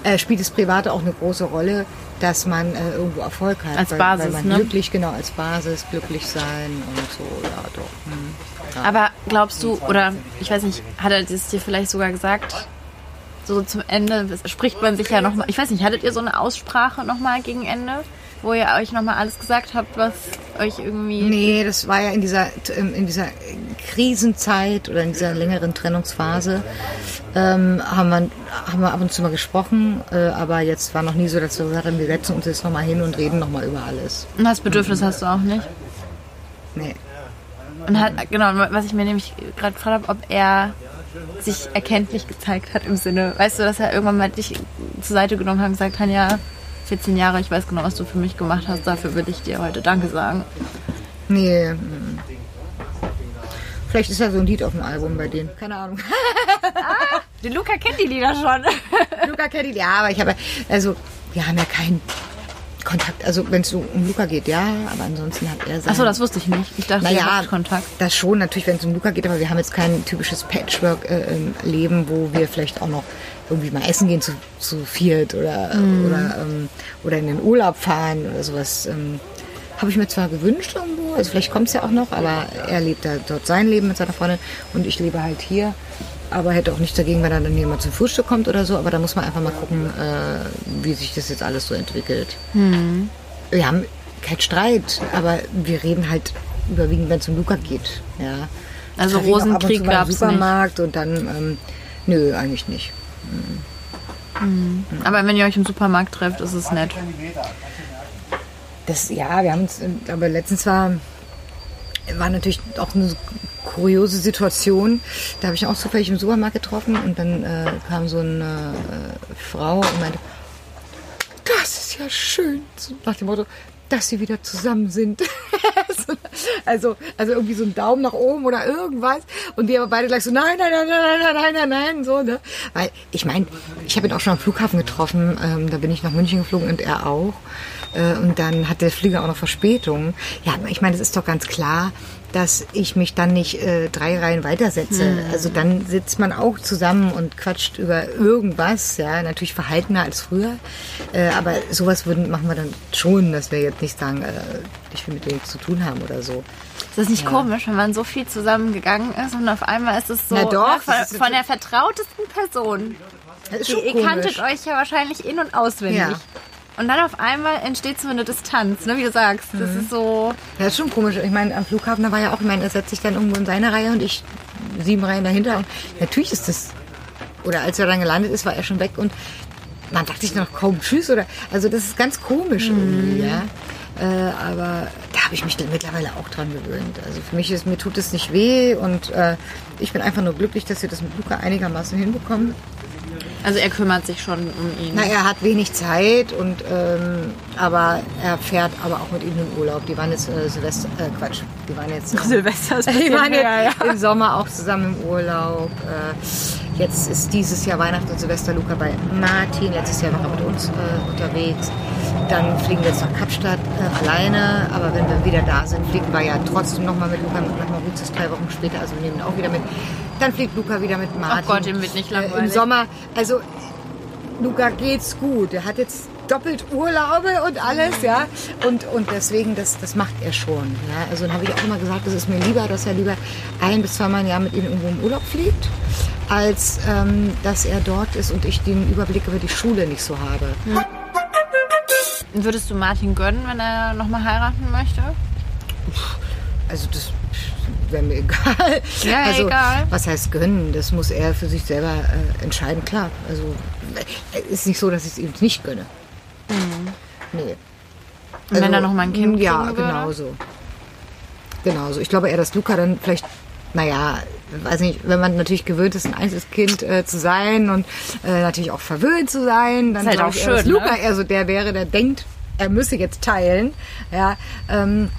Äh, spielt das Private auch eine große Rolle, dass man äh, irgendwo Erfolg hat.
Als
weil,
Basis,
weil man
ne?
glücklich, genau, als Basis, glücklich sein und so, ja doch. Hm.
Aber glaubst du, oder ich weiß nicht, hat er das dir vielleicht sogar gesagt? So zum Ende spricht man sich ja nochmal. Ich weiß nicht, hattet ihr so eine Aussprache nochmal gegen Ende? Wo ihr euch nochmal alles gesagt habt, was euch irgendwie.
Nee, das war ja in dieser, in dieser Krisenzeit oder in dieser längeren Trennungsphase ähm, haben, wir, haben wir ab und zu mal gesprochen, äh, aber jetzt war noch nie so, dass wir gesagt haben, wir setzen uns jetzt nochmal hin und reden nochmal über alles.
Und das Bedürfnis hast du auch nicht.
Nee.
Und hat, genau, was ich mir nämlich gerade gefragt habe, ob er sich erkenntlich gezeigt hat im Sinne, weißt du, dass er irgendwann mal dich zur Seite genommen hat und gesagt hat, ja, 14 Jahre, ich weiß genau, was du für mich gemacht hast, dafür würde ich dir heute Danke sagen.
Nee. mm. Vielleicht ist ja so ein Lied auf dem Album bei denen. Keine Ahnung.
Der Luca kennt die Lieder schon. <laughs>
Luca kennt ihn, ja, aber ich habe, also wir haben ja keinen Kontakt. Also wenn es so um Luca geht, ja, aber ansonsten hat er sein...
Achso, das wusste ich nicht. Ich dachte, ihr
naja,
habt Kontakt.
das schon natürlich, wenn es um Luca geht, aber wir haben jetzt kein typisches Patchwork-Leben, wo wir vielleicht auch noch irgendwie mal essen gehen zu, zu viert oder, oder, ähm, oder in den Urlaub fahren oder sowas. Ähm, habe ich mir zwar gewünscht irgendwo, also vielleicht kommt es ja auch noch, aber er lebt da dort sein Leben mit seiner Freundin und ich lebe halt hier. Aber hätte auch nichts dagegen, wenn dann jemand zum Frühstück kommt oder so. Aber da muss man einfach mal gucken, äh, wie sich das jetzt alles so entwickelt. Wir haben keinen Streit, aber wir reden halt überwiegend, wenn es um Luca geht. Ja.
Also Rosenkrieg
mal im
gab's nicht.
Supermarkt und dann, ähm, nö, eigentlich nicht.
Aber wenn ihr euch im Supermarkt trefft, ist es nett.
Das, ja, wir haben uns, aber letztens war, war natürlich auch eine kuriose Situation. Da habe ich auch zufällig im Supermarkt getroffen und dann äh, kam so eine äh, Frau und meinte, das ist ja schön, nach dem Motto, dass sie wieder zusammen sind. <laughs> also, also irgendwie so ein Daumen nach oben oder irgendwas. Und wir aber beide gleich so, nein, nein, nein, nein, nein, nein, nein, nein, so, ne? Weil, ich meine, ich habe ihn auch schon am Flughafen getroffen, ähm, da bin ich nach München geflogen und er auch. Äh, und dann hat der Flieger auch noch Verspätung. Ja, ich meine, es ist doch ganz klar, dass ich mich dann nicht äh, drei Reihen weitersetze. Also dann sitzt man auch zusammen und quatscht über irgendwas, ja, natürlich verhaltener als früher. Äh, aber sowas würden, machen wir dann schon, dass wir jetzt nicht sagen, äh, ich will mit dir nichts zu tun haben oder so.
Ist das nicht komisch, wenn man so viel zusammengegangen ist und auf einmal ist es so
Na doch,
ne,
das
von,
ist
von der vertrautesten Person.
Das ist
Ihr,
schon
ihr kanntet euch ja wahrscheinlich in- und auswendig.
Ja.
Und dann auf einmal entsteht so eine Distanz, ne, wie du sagst. Das
Mhm.
ist so.
Ja, ist schon komisch. Ich meine, am Flughafen, da war ja auch, ich meine, er setzt sich dann irgendwo in seine Reihe und ich sieben Reihen dahinter. Und natürlich ist das, oder als er dann gelandet ist, war er schon weg und man dachte sich noch kaum Tschüss oder, also das ist ganz komisch irgendwie, ja. Äh, aber da habe ich mich dann mittlerweile auch dran gewöhnt. Also für mich ist, mir tut es nicht weh und äh, ich bin einfach nur glücklich, dass wir das mit Luca einigermaßen hinbekommen.
Also er kümmert sich schon um ihn.
Na, er hat wenig Zeit und ähm, aber er fährt aber auch mit ihm in Urlaub. Die waren jetzt äh, Silvester, äh, Quatsch, die waren jetzt äh, <laughs>
Silvester ist
die waren
her,
jetzt
ja.
im Sommer auch zusammen im Urlaub. Äh, jetzt ist dieses Jahr Weihnachten und Silvester Luca bei Martin. Letztes Jahr war er mit uns äh, unterwegs. Dann fliegen wir jetzt nach Kapstadt äh, alleine. Aber wenn wir wieder da sind, fliegen wir ja trotzdem nochmal mit Luca nach Mauritius drei Wochen später. Also wir nehmen ihn auch wieder mit. Dann fliegt Luca wieder mit Martin.
Gott, ihm wird nicht
Äh, Im
langweilig.
Sommer. Also Luca geht's gut. Er hat jetzt doppelt Urlaube und alles, ja. Und, und deswegen, das, das macht er schon. Ja. Also dann habe ich auch immer gesagt, es ist mir lieber, dass er lieber ein bis zweimal im Jahr mit ihm irgendwo im Urlaub fliegt, als ähm, dass er dort ist und ich den Überblick über die Schule nicht so habe.
Würdest du Martin gönnen, wenn er nochmal heiraten möchte?
Also das wäre mir <laughs> egal.
Ja,
also,
egal.
Was heißt gönnen? Das muss er für sich selber äh, entscheiden, klar. Also äh, ist nicht so, dass ich es ihm nicht gönne. Nee.
Mhm. Und wenn er noch mal ein Kind
Ja, genau so. Genau so. Ich glaube eher, dass Luca dann vielleicht, naja, weiß nicht, wenn man natürlich gewöhnt ist, ein Einzelkind äh, zu sein und äh, natürlich auch verwöhnt zu sein, dann
Ist halt auch
ich eher, dass
schön,
Luca
ne?
eher so der wäre, der denkt, er müsse jetzt teilen. Ja, ähm,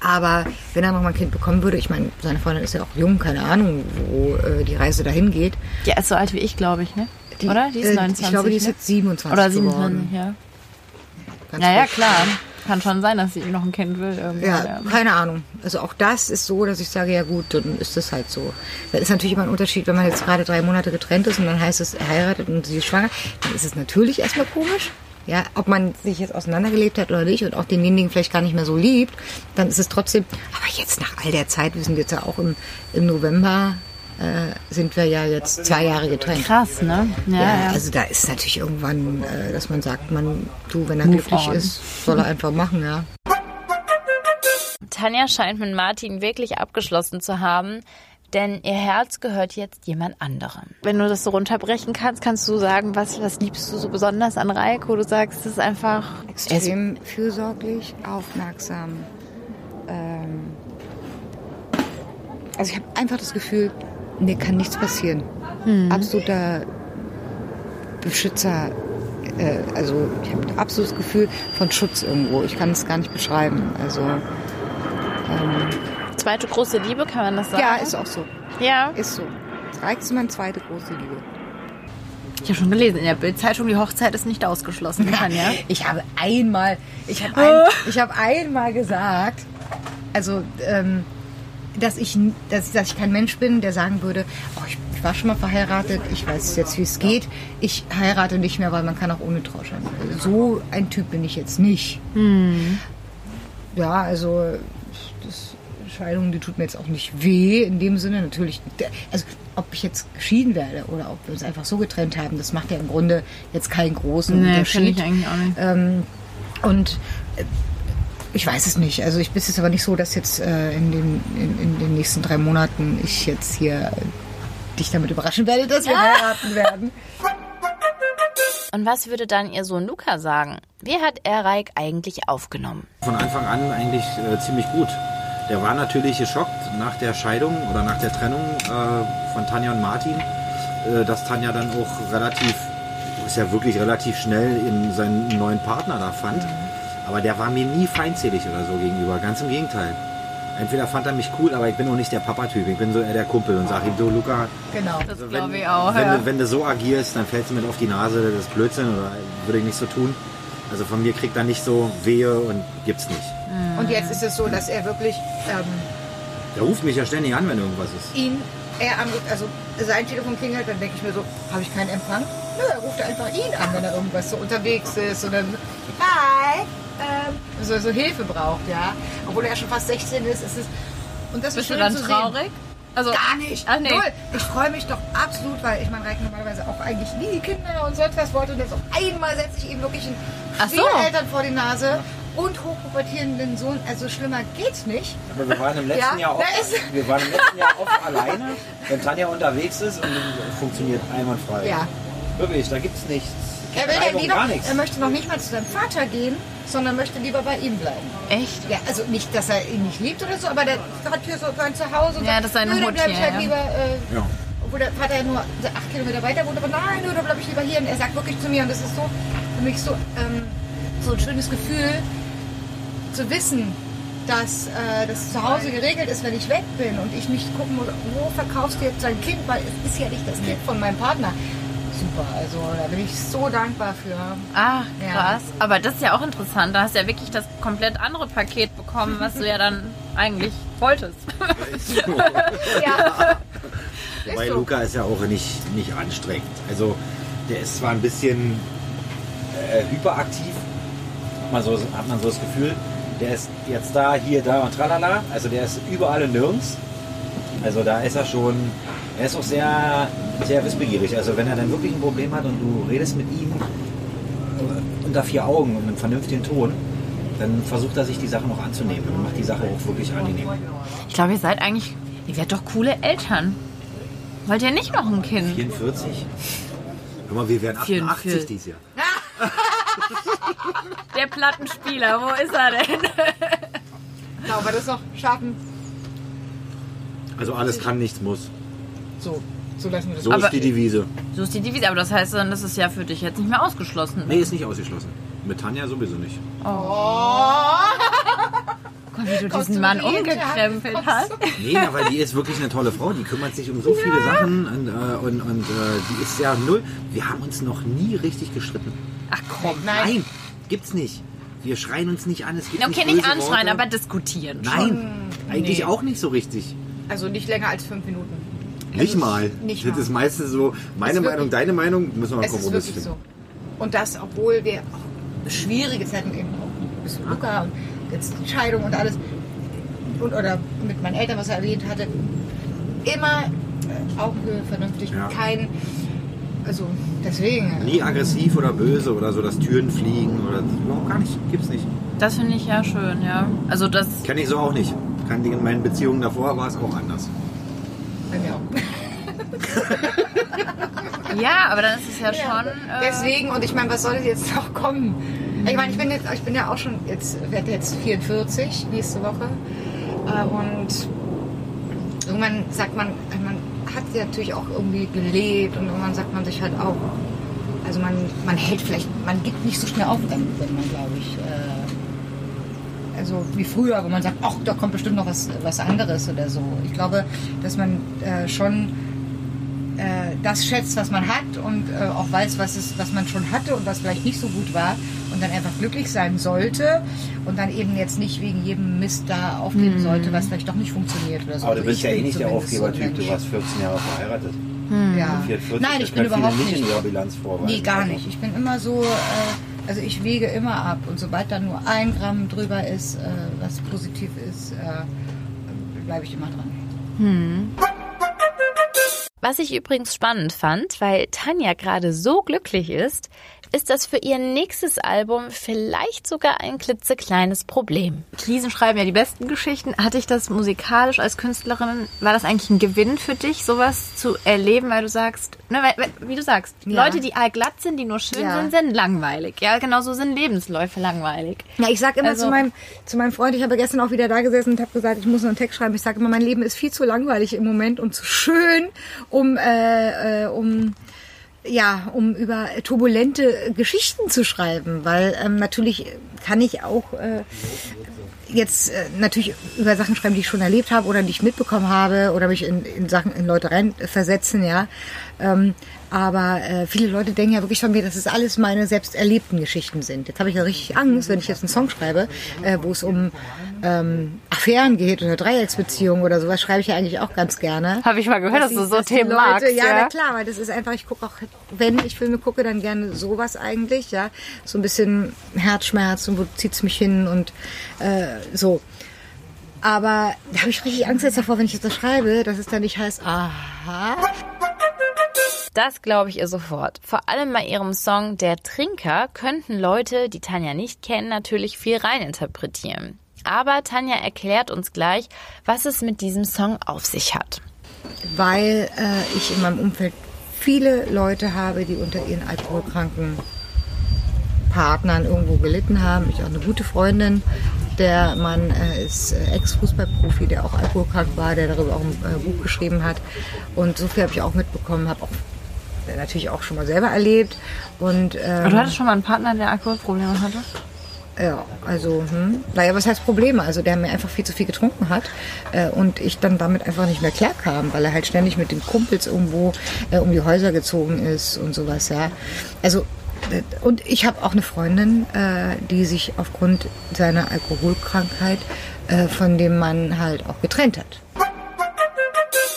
aber wenn er noch mal ein Kind bekommen würde, ich meine, seine Freundin ist ja auch jung, keine Ahnung, wo äh, die Reise dahin geht.
Ja, ist so alt wie ich, glaube ich, ne? Oder? Die ist
äh,
29.
Ich glaube, die ist
ne?
jetzt 27
Oder
geworden.
27, ja.
Ganz
Ja, ja,
frisch.
Kann schon sein, dass sie noch ein Kind will.
Ja, keine Ahnung. Also auch das ist so, dass ich sage, ja gut, dann ist das halt so. Da ist natürlich immer ein Unterschied, wenn man jetzt gerade drei Monate getrennt ist und dann heißt es, er heiratet und sie ist schwanger, dann ist es natürlich erstmal komisch. Ja, ob man sich jetzt auseinandergelebt hat oder nicht und auch denjenigen vielleicht gar nicht mehr so liebt, dann ist es trotzdem, aber jetzt nach all der Zeit, wir sind jetzt ja auch im, im November, sind wir ja jetzt zwei Jahre getrennt.
Krass, ne? Ja,
Ja,
ja.
also da ist natürlich irgendwann, äh, dass man sagt, man, du, wenn er
Move
glücklich
on.
ist, soll er einfach machen, ja.
Tanja scheint mit Martin wirklich abgeschlossen zu haben, denn ihr Herz gehört jetzt jemand anderem. Wenn du das so runterbrechen kannst, kannst du sagen, was, was liebst du so besonders an Reiko? Du sagst, es ist einfach...
extrem fürsorglich, aufmerksam. Ähm, also ich habe einfach das Gefühl, mir kann nichts passieren. Absoluter Beschützer. Äh, also ich habe ein absolutes Gefühl von Schutz irgendwo. Ich kann es gar nicht beschreiben. Also
Zweite große Liebe, kann man das sagen?
ja, ist auch so.
Ja.
Ist so. Reik ist meine zweite große Liebe.
Ich habe schon gelesen, in der Bildzeitung, die Hochzeit ist nicht ausgeschlossen, Tanja.
Ich habe einmal, ich habe ein, ich habe einmal gesagt, also ähm, dass ich, dass, dass ich kein Mensch bin, der sagen würde, oh, ich, ich war schon mal verheiratet, ich weiß jetzt, wie es geht, ich heirate nicht mehr, weil man kann auch ohne Trauschein. So ein Typ bin ich jetzt nicht. Ja, also das Scheidung, die tut mir jetzt auch nicht weh in dem Sinne. Natürlich, also ob ich jetzt geschieden werde oder ob wir uns einfach so getrennt haben, das macht ja im Grunde jetzt keinen großen
Nee,
Unterschied.
ich eigentlich auch nicht.
Ähm, und äh, ich weiß es nicht. Also ich bin jetzt aber nicht so, dass jetzt äh, in, den, in, in den nächsten drei Monaten ich jetzt hier äh, dich damit überraschen werde, dass wir heiraten werden.
Und was würde dann ihr Sohn Luca sagen? Wie hat er Reik eigentlich aufgenommen?
Von Anfang an eigentlich äh, ziemlich gut. Der war natürlich geschockt nach der Scheidung oder nach der Trennung äh, von Tanja und Martin, äh, dass Tanja dann auch relativ, ist ja wirklich relativ schnell in seinen neuen Partner da fand. Aber der war mir nie feindselig oder so gegenüber, ganz im Gegenteil. Entweder fand er mich cool, aber ich bin auch nicht der Papa-Typ. Ich bin so eher der Kumpel und sage ihm, du Luca,
Genau.
Das
also
glaube
wenn,
ich auch.
wenn,
Ja.
du, wenn du so agierst, dann fällst du mit auf die Nase, das ist Blödsinn oder würde ich nicht so tun. Also von mir kriegt er nicht so Wehe und gibt's nicht.
Und jetzt ist es so, dass er wirklich ähm,
Der ruft mich ja ständig an, wenn irgendwas ist.
ihn, er anruft, also sein Telefon klingelt, dann denke ich mir so, habe ich keinen Empfang? Nö, er ruft einfach ihn an, wenn er irgendwas so unterwegs ist und dann, hi, ähm, so, so Hilfe braucht, ja. Obwohl er schon fast 16 ist, ist es, und das
Bist
ist
du
schön
dann
zu
traurig? Also,
Sehen. Gar nicht.
Ach nee.
Null. Ich freue mich doch absolut, weil ich meine, Reik normalerweise auch eigentlich nie die Kinder und sonst was wollte. Und jetzt auf einmal setze ich ihm wirklich einen
Ach so.
Schwiegereltern vor die Nase und hochpubertierenden Sohn. Also schlimmer geht's nicht.
Aber wir waren im letzten
Ja,
Jahr oft, wir waren im letzten Jahr oft alleine, wenn Tanja unterwegs ist und es funktioniert einwandfrei.
Ja.
Wirklich, da gibt's nichts.
Er will ja lieber, er möchte noch nicht mal zu seinem Vater gehen, sondern möchte lieber bei ihm bleiben.
echt?
Ja, also nicht, dass er ihn nicht liebt oder so, aber der hat hier so sein Zuhause. Und
Ja,
sagt,
das ist
dann
Hut
ich halt
ja.
lieber, äh,
Ja.
obwohl der Vater ja nur acht Kilometer weiter wohnt, aber nein, nö, dann bleib ich lieber hier. Und er sagt wirklich zu mir, und das ist so für mich so, ähm, so ein schönes Gefühl, zu wissen, dass äh, das zu Hause geregelt ist, wenn ich weg bin und ich nicht gucken muss, wo verkaufst du jetzt dein Kind, weil es ist ja nicht das Kind von meinem Partner. Super, also da bin ich so dankbar für.
Ach,
Ja.
krass. Aber das ist ja auch interessant. Da hast du ja wirklich das komplett andere Paket bekommen, was du ja dann eigentlich wolltest. <laughs>
Ja,
Wobei
Ist so.
Luca ist ja auch nicht, nicht anstrengend. Also der ist zwar ein bisschen äh, hyperaktiv, hat man, so, hat man so das Gefühl. Der ist jetzt da, hier, da und tralala. Also der ist überall und nirgends. Also da ist er schon, er ist auch sehr, sehr wissbegierig. Also wenn er dann wirklich ein Problem hat und du redest mit ihm äh, unter vier Augen und einem vernünftigen Ton, dann versucht er sich die Sache noch anzunehmen und macht die Sache auch wirklich angenehm.
Ich glaube, ihr seid eigentlich, ihr werdet doch coole Eltern. Wollt ihr nicht noch ein Kind?
44? Hör mal, wir werden 88
44.
dieses Jahr. <laughs>
Der Plattenspieler, wo ist er denn?
genau, aber das ist noch schaffen.
Also alles kann, nichts muss.
So, so lassen wir das.
So
Aber-
ist die Devise.
So ist die Devise, aber das heißt dann, das ist ja für dich jetzt nicht mehr ausgeschlossen.
Nee, ist nicht ausgeschlossen. Mit Tanja sowieso nicht.
Guck, wie du
Kommst
diesen
du
Mann umgekrempelt hast.
Nee, na, weil die ist wirklich eine tolle Frau. Die kümmert sich um so viele Sachen und, äh, und, und äh, die ist ja null. Wir haben uns noch nie richtig gestritten.
Ach komm.
Nein, gibt's nicht. Wir schreien uns nicht an. Es gibt
Okay,
nicht,
nicht
böse
anschreien,
Worte.
aber diskutieren.
Nein, eigentlich
Nee.
auch nicht so richtig.
Also nicht länger als fünf Minuten.
Nicht
Also,
mal.
Nicht
das
mal.
ist meistens so, meine Meinung, deine Meinung, müssen wir mal
Es ist
Kompromiss
wirklich
finden.
so. Und das, obwohl wir auch schwierige Zeiten eben auch bis zu Luca und jetzt Scheidung und alles. Und, oder mit meinen Eltern, was er erwähnt hatte. Immer äh, Augenhöhe, vernünftig,
Ja.
kein. Also deswegen.
Nie aggressiv oder böse oder so, dass Türen fliegen oder überhaupt gar nicht. Gibt's nicht.
Das finde ich ja schön, ja. Also das,
Kenne ich so auch nicht. Kann die in meinen Beziehungen davor war es auch anders.
Bei mir auch. <laughs>
ja, aber dann ist es ja schon... Äh,
Deswegen, und ich meine, was soll jetzt noch kommen? Ich meine, ich bin, jetzt, ich bin ja auch schon, jetzt werde jetzt 44 nächste Woche. Äh, Und irgendwann sagt man, man hat ja natürlich auch irgendwie gelebt und irgendwann sagt man sich halt auch, also man, man hält vielleicht, man gibt nicht so schnell auf, dann, wenn man, glaube ich, äh, also wie früher, wo man sagt, ach, da kommt bestimmt noch was, was anderes oder so. Ich glaube, dass man äh, schon äh, das schätzt, was man hat und äh, auch weiß, was, es, was man schon hatte und was vielleicht nicht so gut war und dann einfach glücklich sein sollte und dann eben jetzt nicht wegen jedem Mist da aufgeben sollte, was vielleicht doch nicht funktioniert oder so.
Aber du
Also
bist
ich
ja eh nicht der
zumindest so
Aufgebertyp. Du warst 14 Jahre verheiratet.
Ja.
44,
Nein, ich bin überhaupt
nicht
nicht.
in ihrer Bilanz vorweisen.
Nee, gar
Also,
nicht. Ich bin immer so, äh, also ich wege immer ab und sobald da nur ein Gramm drüber ist, äh, was positiv ist, äh, bleibe ich immer dran.
Was ich übrigens spannend fand, weil Tanja gerade so glücklich ist, ist das für ihr nächstes Album vielleicht sogar ein klitzekleines Problem.
Krisen schreiben ja die besten Geschichten. Hatte ich das musikalisch als Künstlerin, war das eigentlich ein Gewinn für dich, sowas zu erleben, weil du sagst, ne, weil, wie du sagst,
Ja.
Leute, die allglatt sind, die nur schön
Ja.
sind, sind langweilig. Ja, genauso sind Lebensläufe langweilig.
Ja, ich sage immer
Also-
zu, meinem, zu meinem Freund, ich habe gestern auch wieder da gesessen und habe gesagt, ich muss noch einen Text schreiben. Ich sage immer, mein Leben ist viel zu langweilig im Moment und zu schön, um, äh, äh, um ja, um über turbulente Geschichten zu schreiben, weil ähm, natürlich kann ich auch äh, jetzt äh, natürlich über Sachen schreiben, die ich schon erlebt habe oder die ich mitbekommen habe oder mich in, in Sachen in Leute reinversetzen, ja. Ähm, aber äh, viele Leute denken ja wirklich von mir, dass es alles meine selbst erlebten Geschichten sind. Jetzt habe ich ja richtig Angst, wenn ich jetzt einen Song schreibe, äh, wo es um ähm, Affären geht oder Dreiecksbeziehungen oder sowas, schreibe ich ja eigentlich auch ganz gerne.
Habe ich mal gehört, dass,
die-
du so
dass
Themen
Leute,
magst.
Ja,
Ja,
na klar, weil das ist einfach, ich gucke auch, wenn ich Filme gucke, dann gerne sowas eigentlich, ja. So ein bisschen Herzschmerz und wo zieht's mich hin und äh, so. Aber da habe ich richtig Angst jetzt davor, wenn ich jetzt das schreibe, dass es dann nicht heißt, aha.
Das glaube ich ihr sofort. Vor allem bei ihrem Song Der Trinker könnten Leute, die Tanja nicht kennen, natürlich viel reininterpretieren. Aber Tanja erklärt uns gleich, was es mit diesem Song auf sich hat.
Weil äh, ich in meinem Umfeld viele Leute habe, die unter ihren alkoholkranken Partnern irgendwo gelitten haben. Ich habe auch eine gute Freundin, der Mann äh, ist äh, Ex-Fußballprofi, der auch alkoholkrank war, der darüber auch ein äh, Buch geschrieben hat. Und so viel habe ich auch mitbekommen, habe auch äh, natürlich auch schon mal selber erlebt. Und ähm,
Du hattest schon mal einen Partner, der Alkoholprobleme hatte?
ja, also, hm. naja, was heißt Probleme? Also, der mir einfach viel zu viel getrunken hat äh, und ich dann damit einfach nicht mehr klarkam, weil er halt ständig mit den Kumpels irgendwo äh, um die Häuser gezogen ist und sowas, ja. Also, und ich habe auch eine Freundin, äh, die sich aufgrund seiner Alkoholkrankheit äh, von dem Mann halt auch getrennt hat.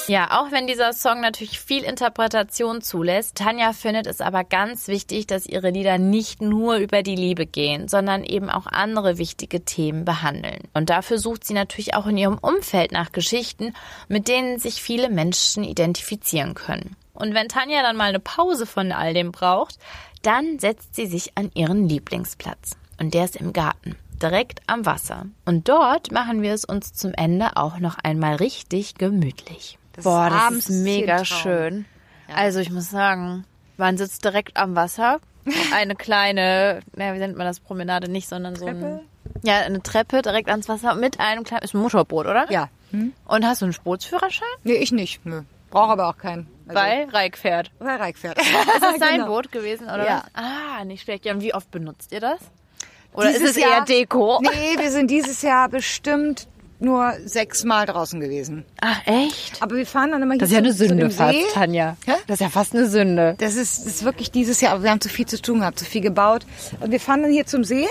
Ja, auch wenn dieser Song natürlich viel Interpretation zulässt, Tanja findet es aber ganz wichtig, dass ihre Lieder nicht nur über die Liebe gehen, sondern eben auch andere wichtige Themen behandeln. Und dafür sucht sie natürlich auch in ihrem Umfeld nach Geschichten, mit denen sich viele Menschen identifizieren können. Und wenn Tanja dann mal eine Pause von all dem braucht, dann setzt sie sich an ihren Lieblingsplatz. Und der ist im Garten direkt am Wasser. Und dort machen wir es uns zum Ende auch noch einmal richtig gemütlich. Boah, das ist mega schön. Also ich muss sagen, man sitzt direkt am Wasser. <laughs> Eine kleine, naja, wie nennt man das, Promenade nicht, sondern so ein, ja, eine Treppe direkt ans Wasser mit einem kleinen, ist ein Motorboot, oder?
Ja.
Und hast du einen Bootsführerschein?
Nee, ich nicht. Nö. Brauche aber auch keinen. Also,
Weil Reik fährt.
Weil Reik fährt. <laughs>
Ist das dein <laughs>
Genau.
Boot gewesen, oder
Ja.
was? Ah, nicht schlecht. Ja, und wie oft benutzt ihr das? Oder
Dieses
ist es eher
Jahr-
Deko? <laughs>
Nee, wir sind dieses Jahr bestimmt nur sechsmal draußen gewesen.
Ach, echt?
Aber wir fahren dann immer hier
Das ist ja eine Sünde fast,
See.
Tanja.
Hä?
Das ist ja fast eine Sünde.
Das ist, das ist wirklich dieses Jahr, aber wir haben zu viel zu tun gehabt, zu viel gebaut. Und wir fahren dann hier zum See.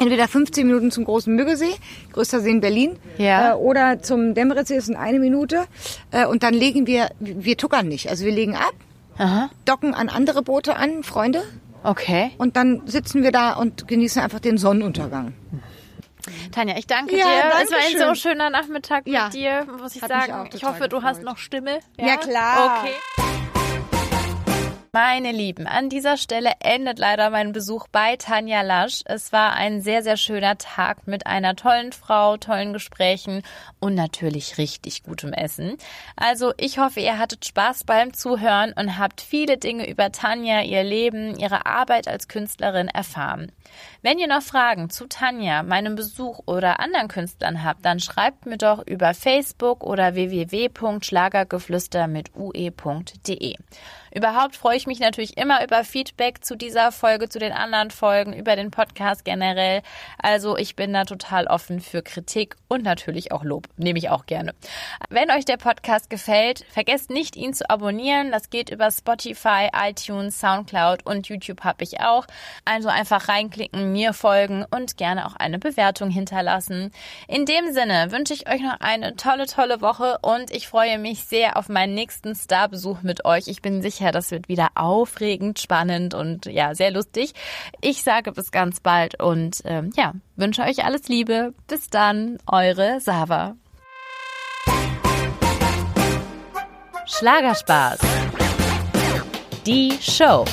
Entweder 15 Minuten zum großen Müggesee, größter See in Berlin,
Ja.
äh, oder zum Demmeritzsee, das sind eine Minute. Äh, und dann legen wir, wir tuckern nicht. Also wir legen ab,
Aha.
docken an andere Boote an, Freunde,
Okay.
und dann sitzen wir da und genießen einfach den Sonnenuntergang.
Tanja, ich danke
Ja,
dir. es war ein so schöner Nachmittag
Ja.
mit dir, muss ich
Hat
sagen. Ich hoffe, du hast
gefreut.
noch Stimme.
Ja, klar.
Okay. Meine Lieben, an dieser Stelle endet leider mein Besuch bei Tanja Lasch. Es war ein sehr, sehr schöner Tag mit einer tollen Frau, tollen Gesprächen und natürlich richtig gutem Essen. Also ich hoffe, ihr hattet Spaß beim Zuhören und habt viele Dinge über Tanja, ihr Leben, ihre Arbeit als Künstlerin erfahren. Wenn ihr noch Fragen zu Tanja, meinem Besuch oder anderen Künstlern habt, dann schreibt mir doch über Facebook oder www.schlagergeflüster mit ue.de. Überhaupt freue ich mich natürlich immer über Feedback zu dieser Folge, zu den anderen Folgen, über den Podcast generell. Also ich bin da total offen für Kritik und natürlich auch Lob. Nehme ich auch gerne. Wenn euch der Podcast gefällt, vergesst nicht, ihn zu abonnieren. Das geht über Spotify, iTunes, Soundcloud und YouTube habe ich auch. Also einfach reinklicken, mir folgen und gerne auch eine Bewertung hinterlassen. In dem Sinne wünsche ich euch noch eine tolle, tolle Woche und ich freue mich sehr auf meinen nächsten Starbesuch mit euch. Ich bin sicher, das wird wieder aufregend, spannend und ja, sehr lustig. Ich sage bis ganz bald und ähm, ja, wünsche euch alles Liebe. Bis dann, eure Sava. Schlagerspaß. Die Show.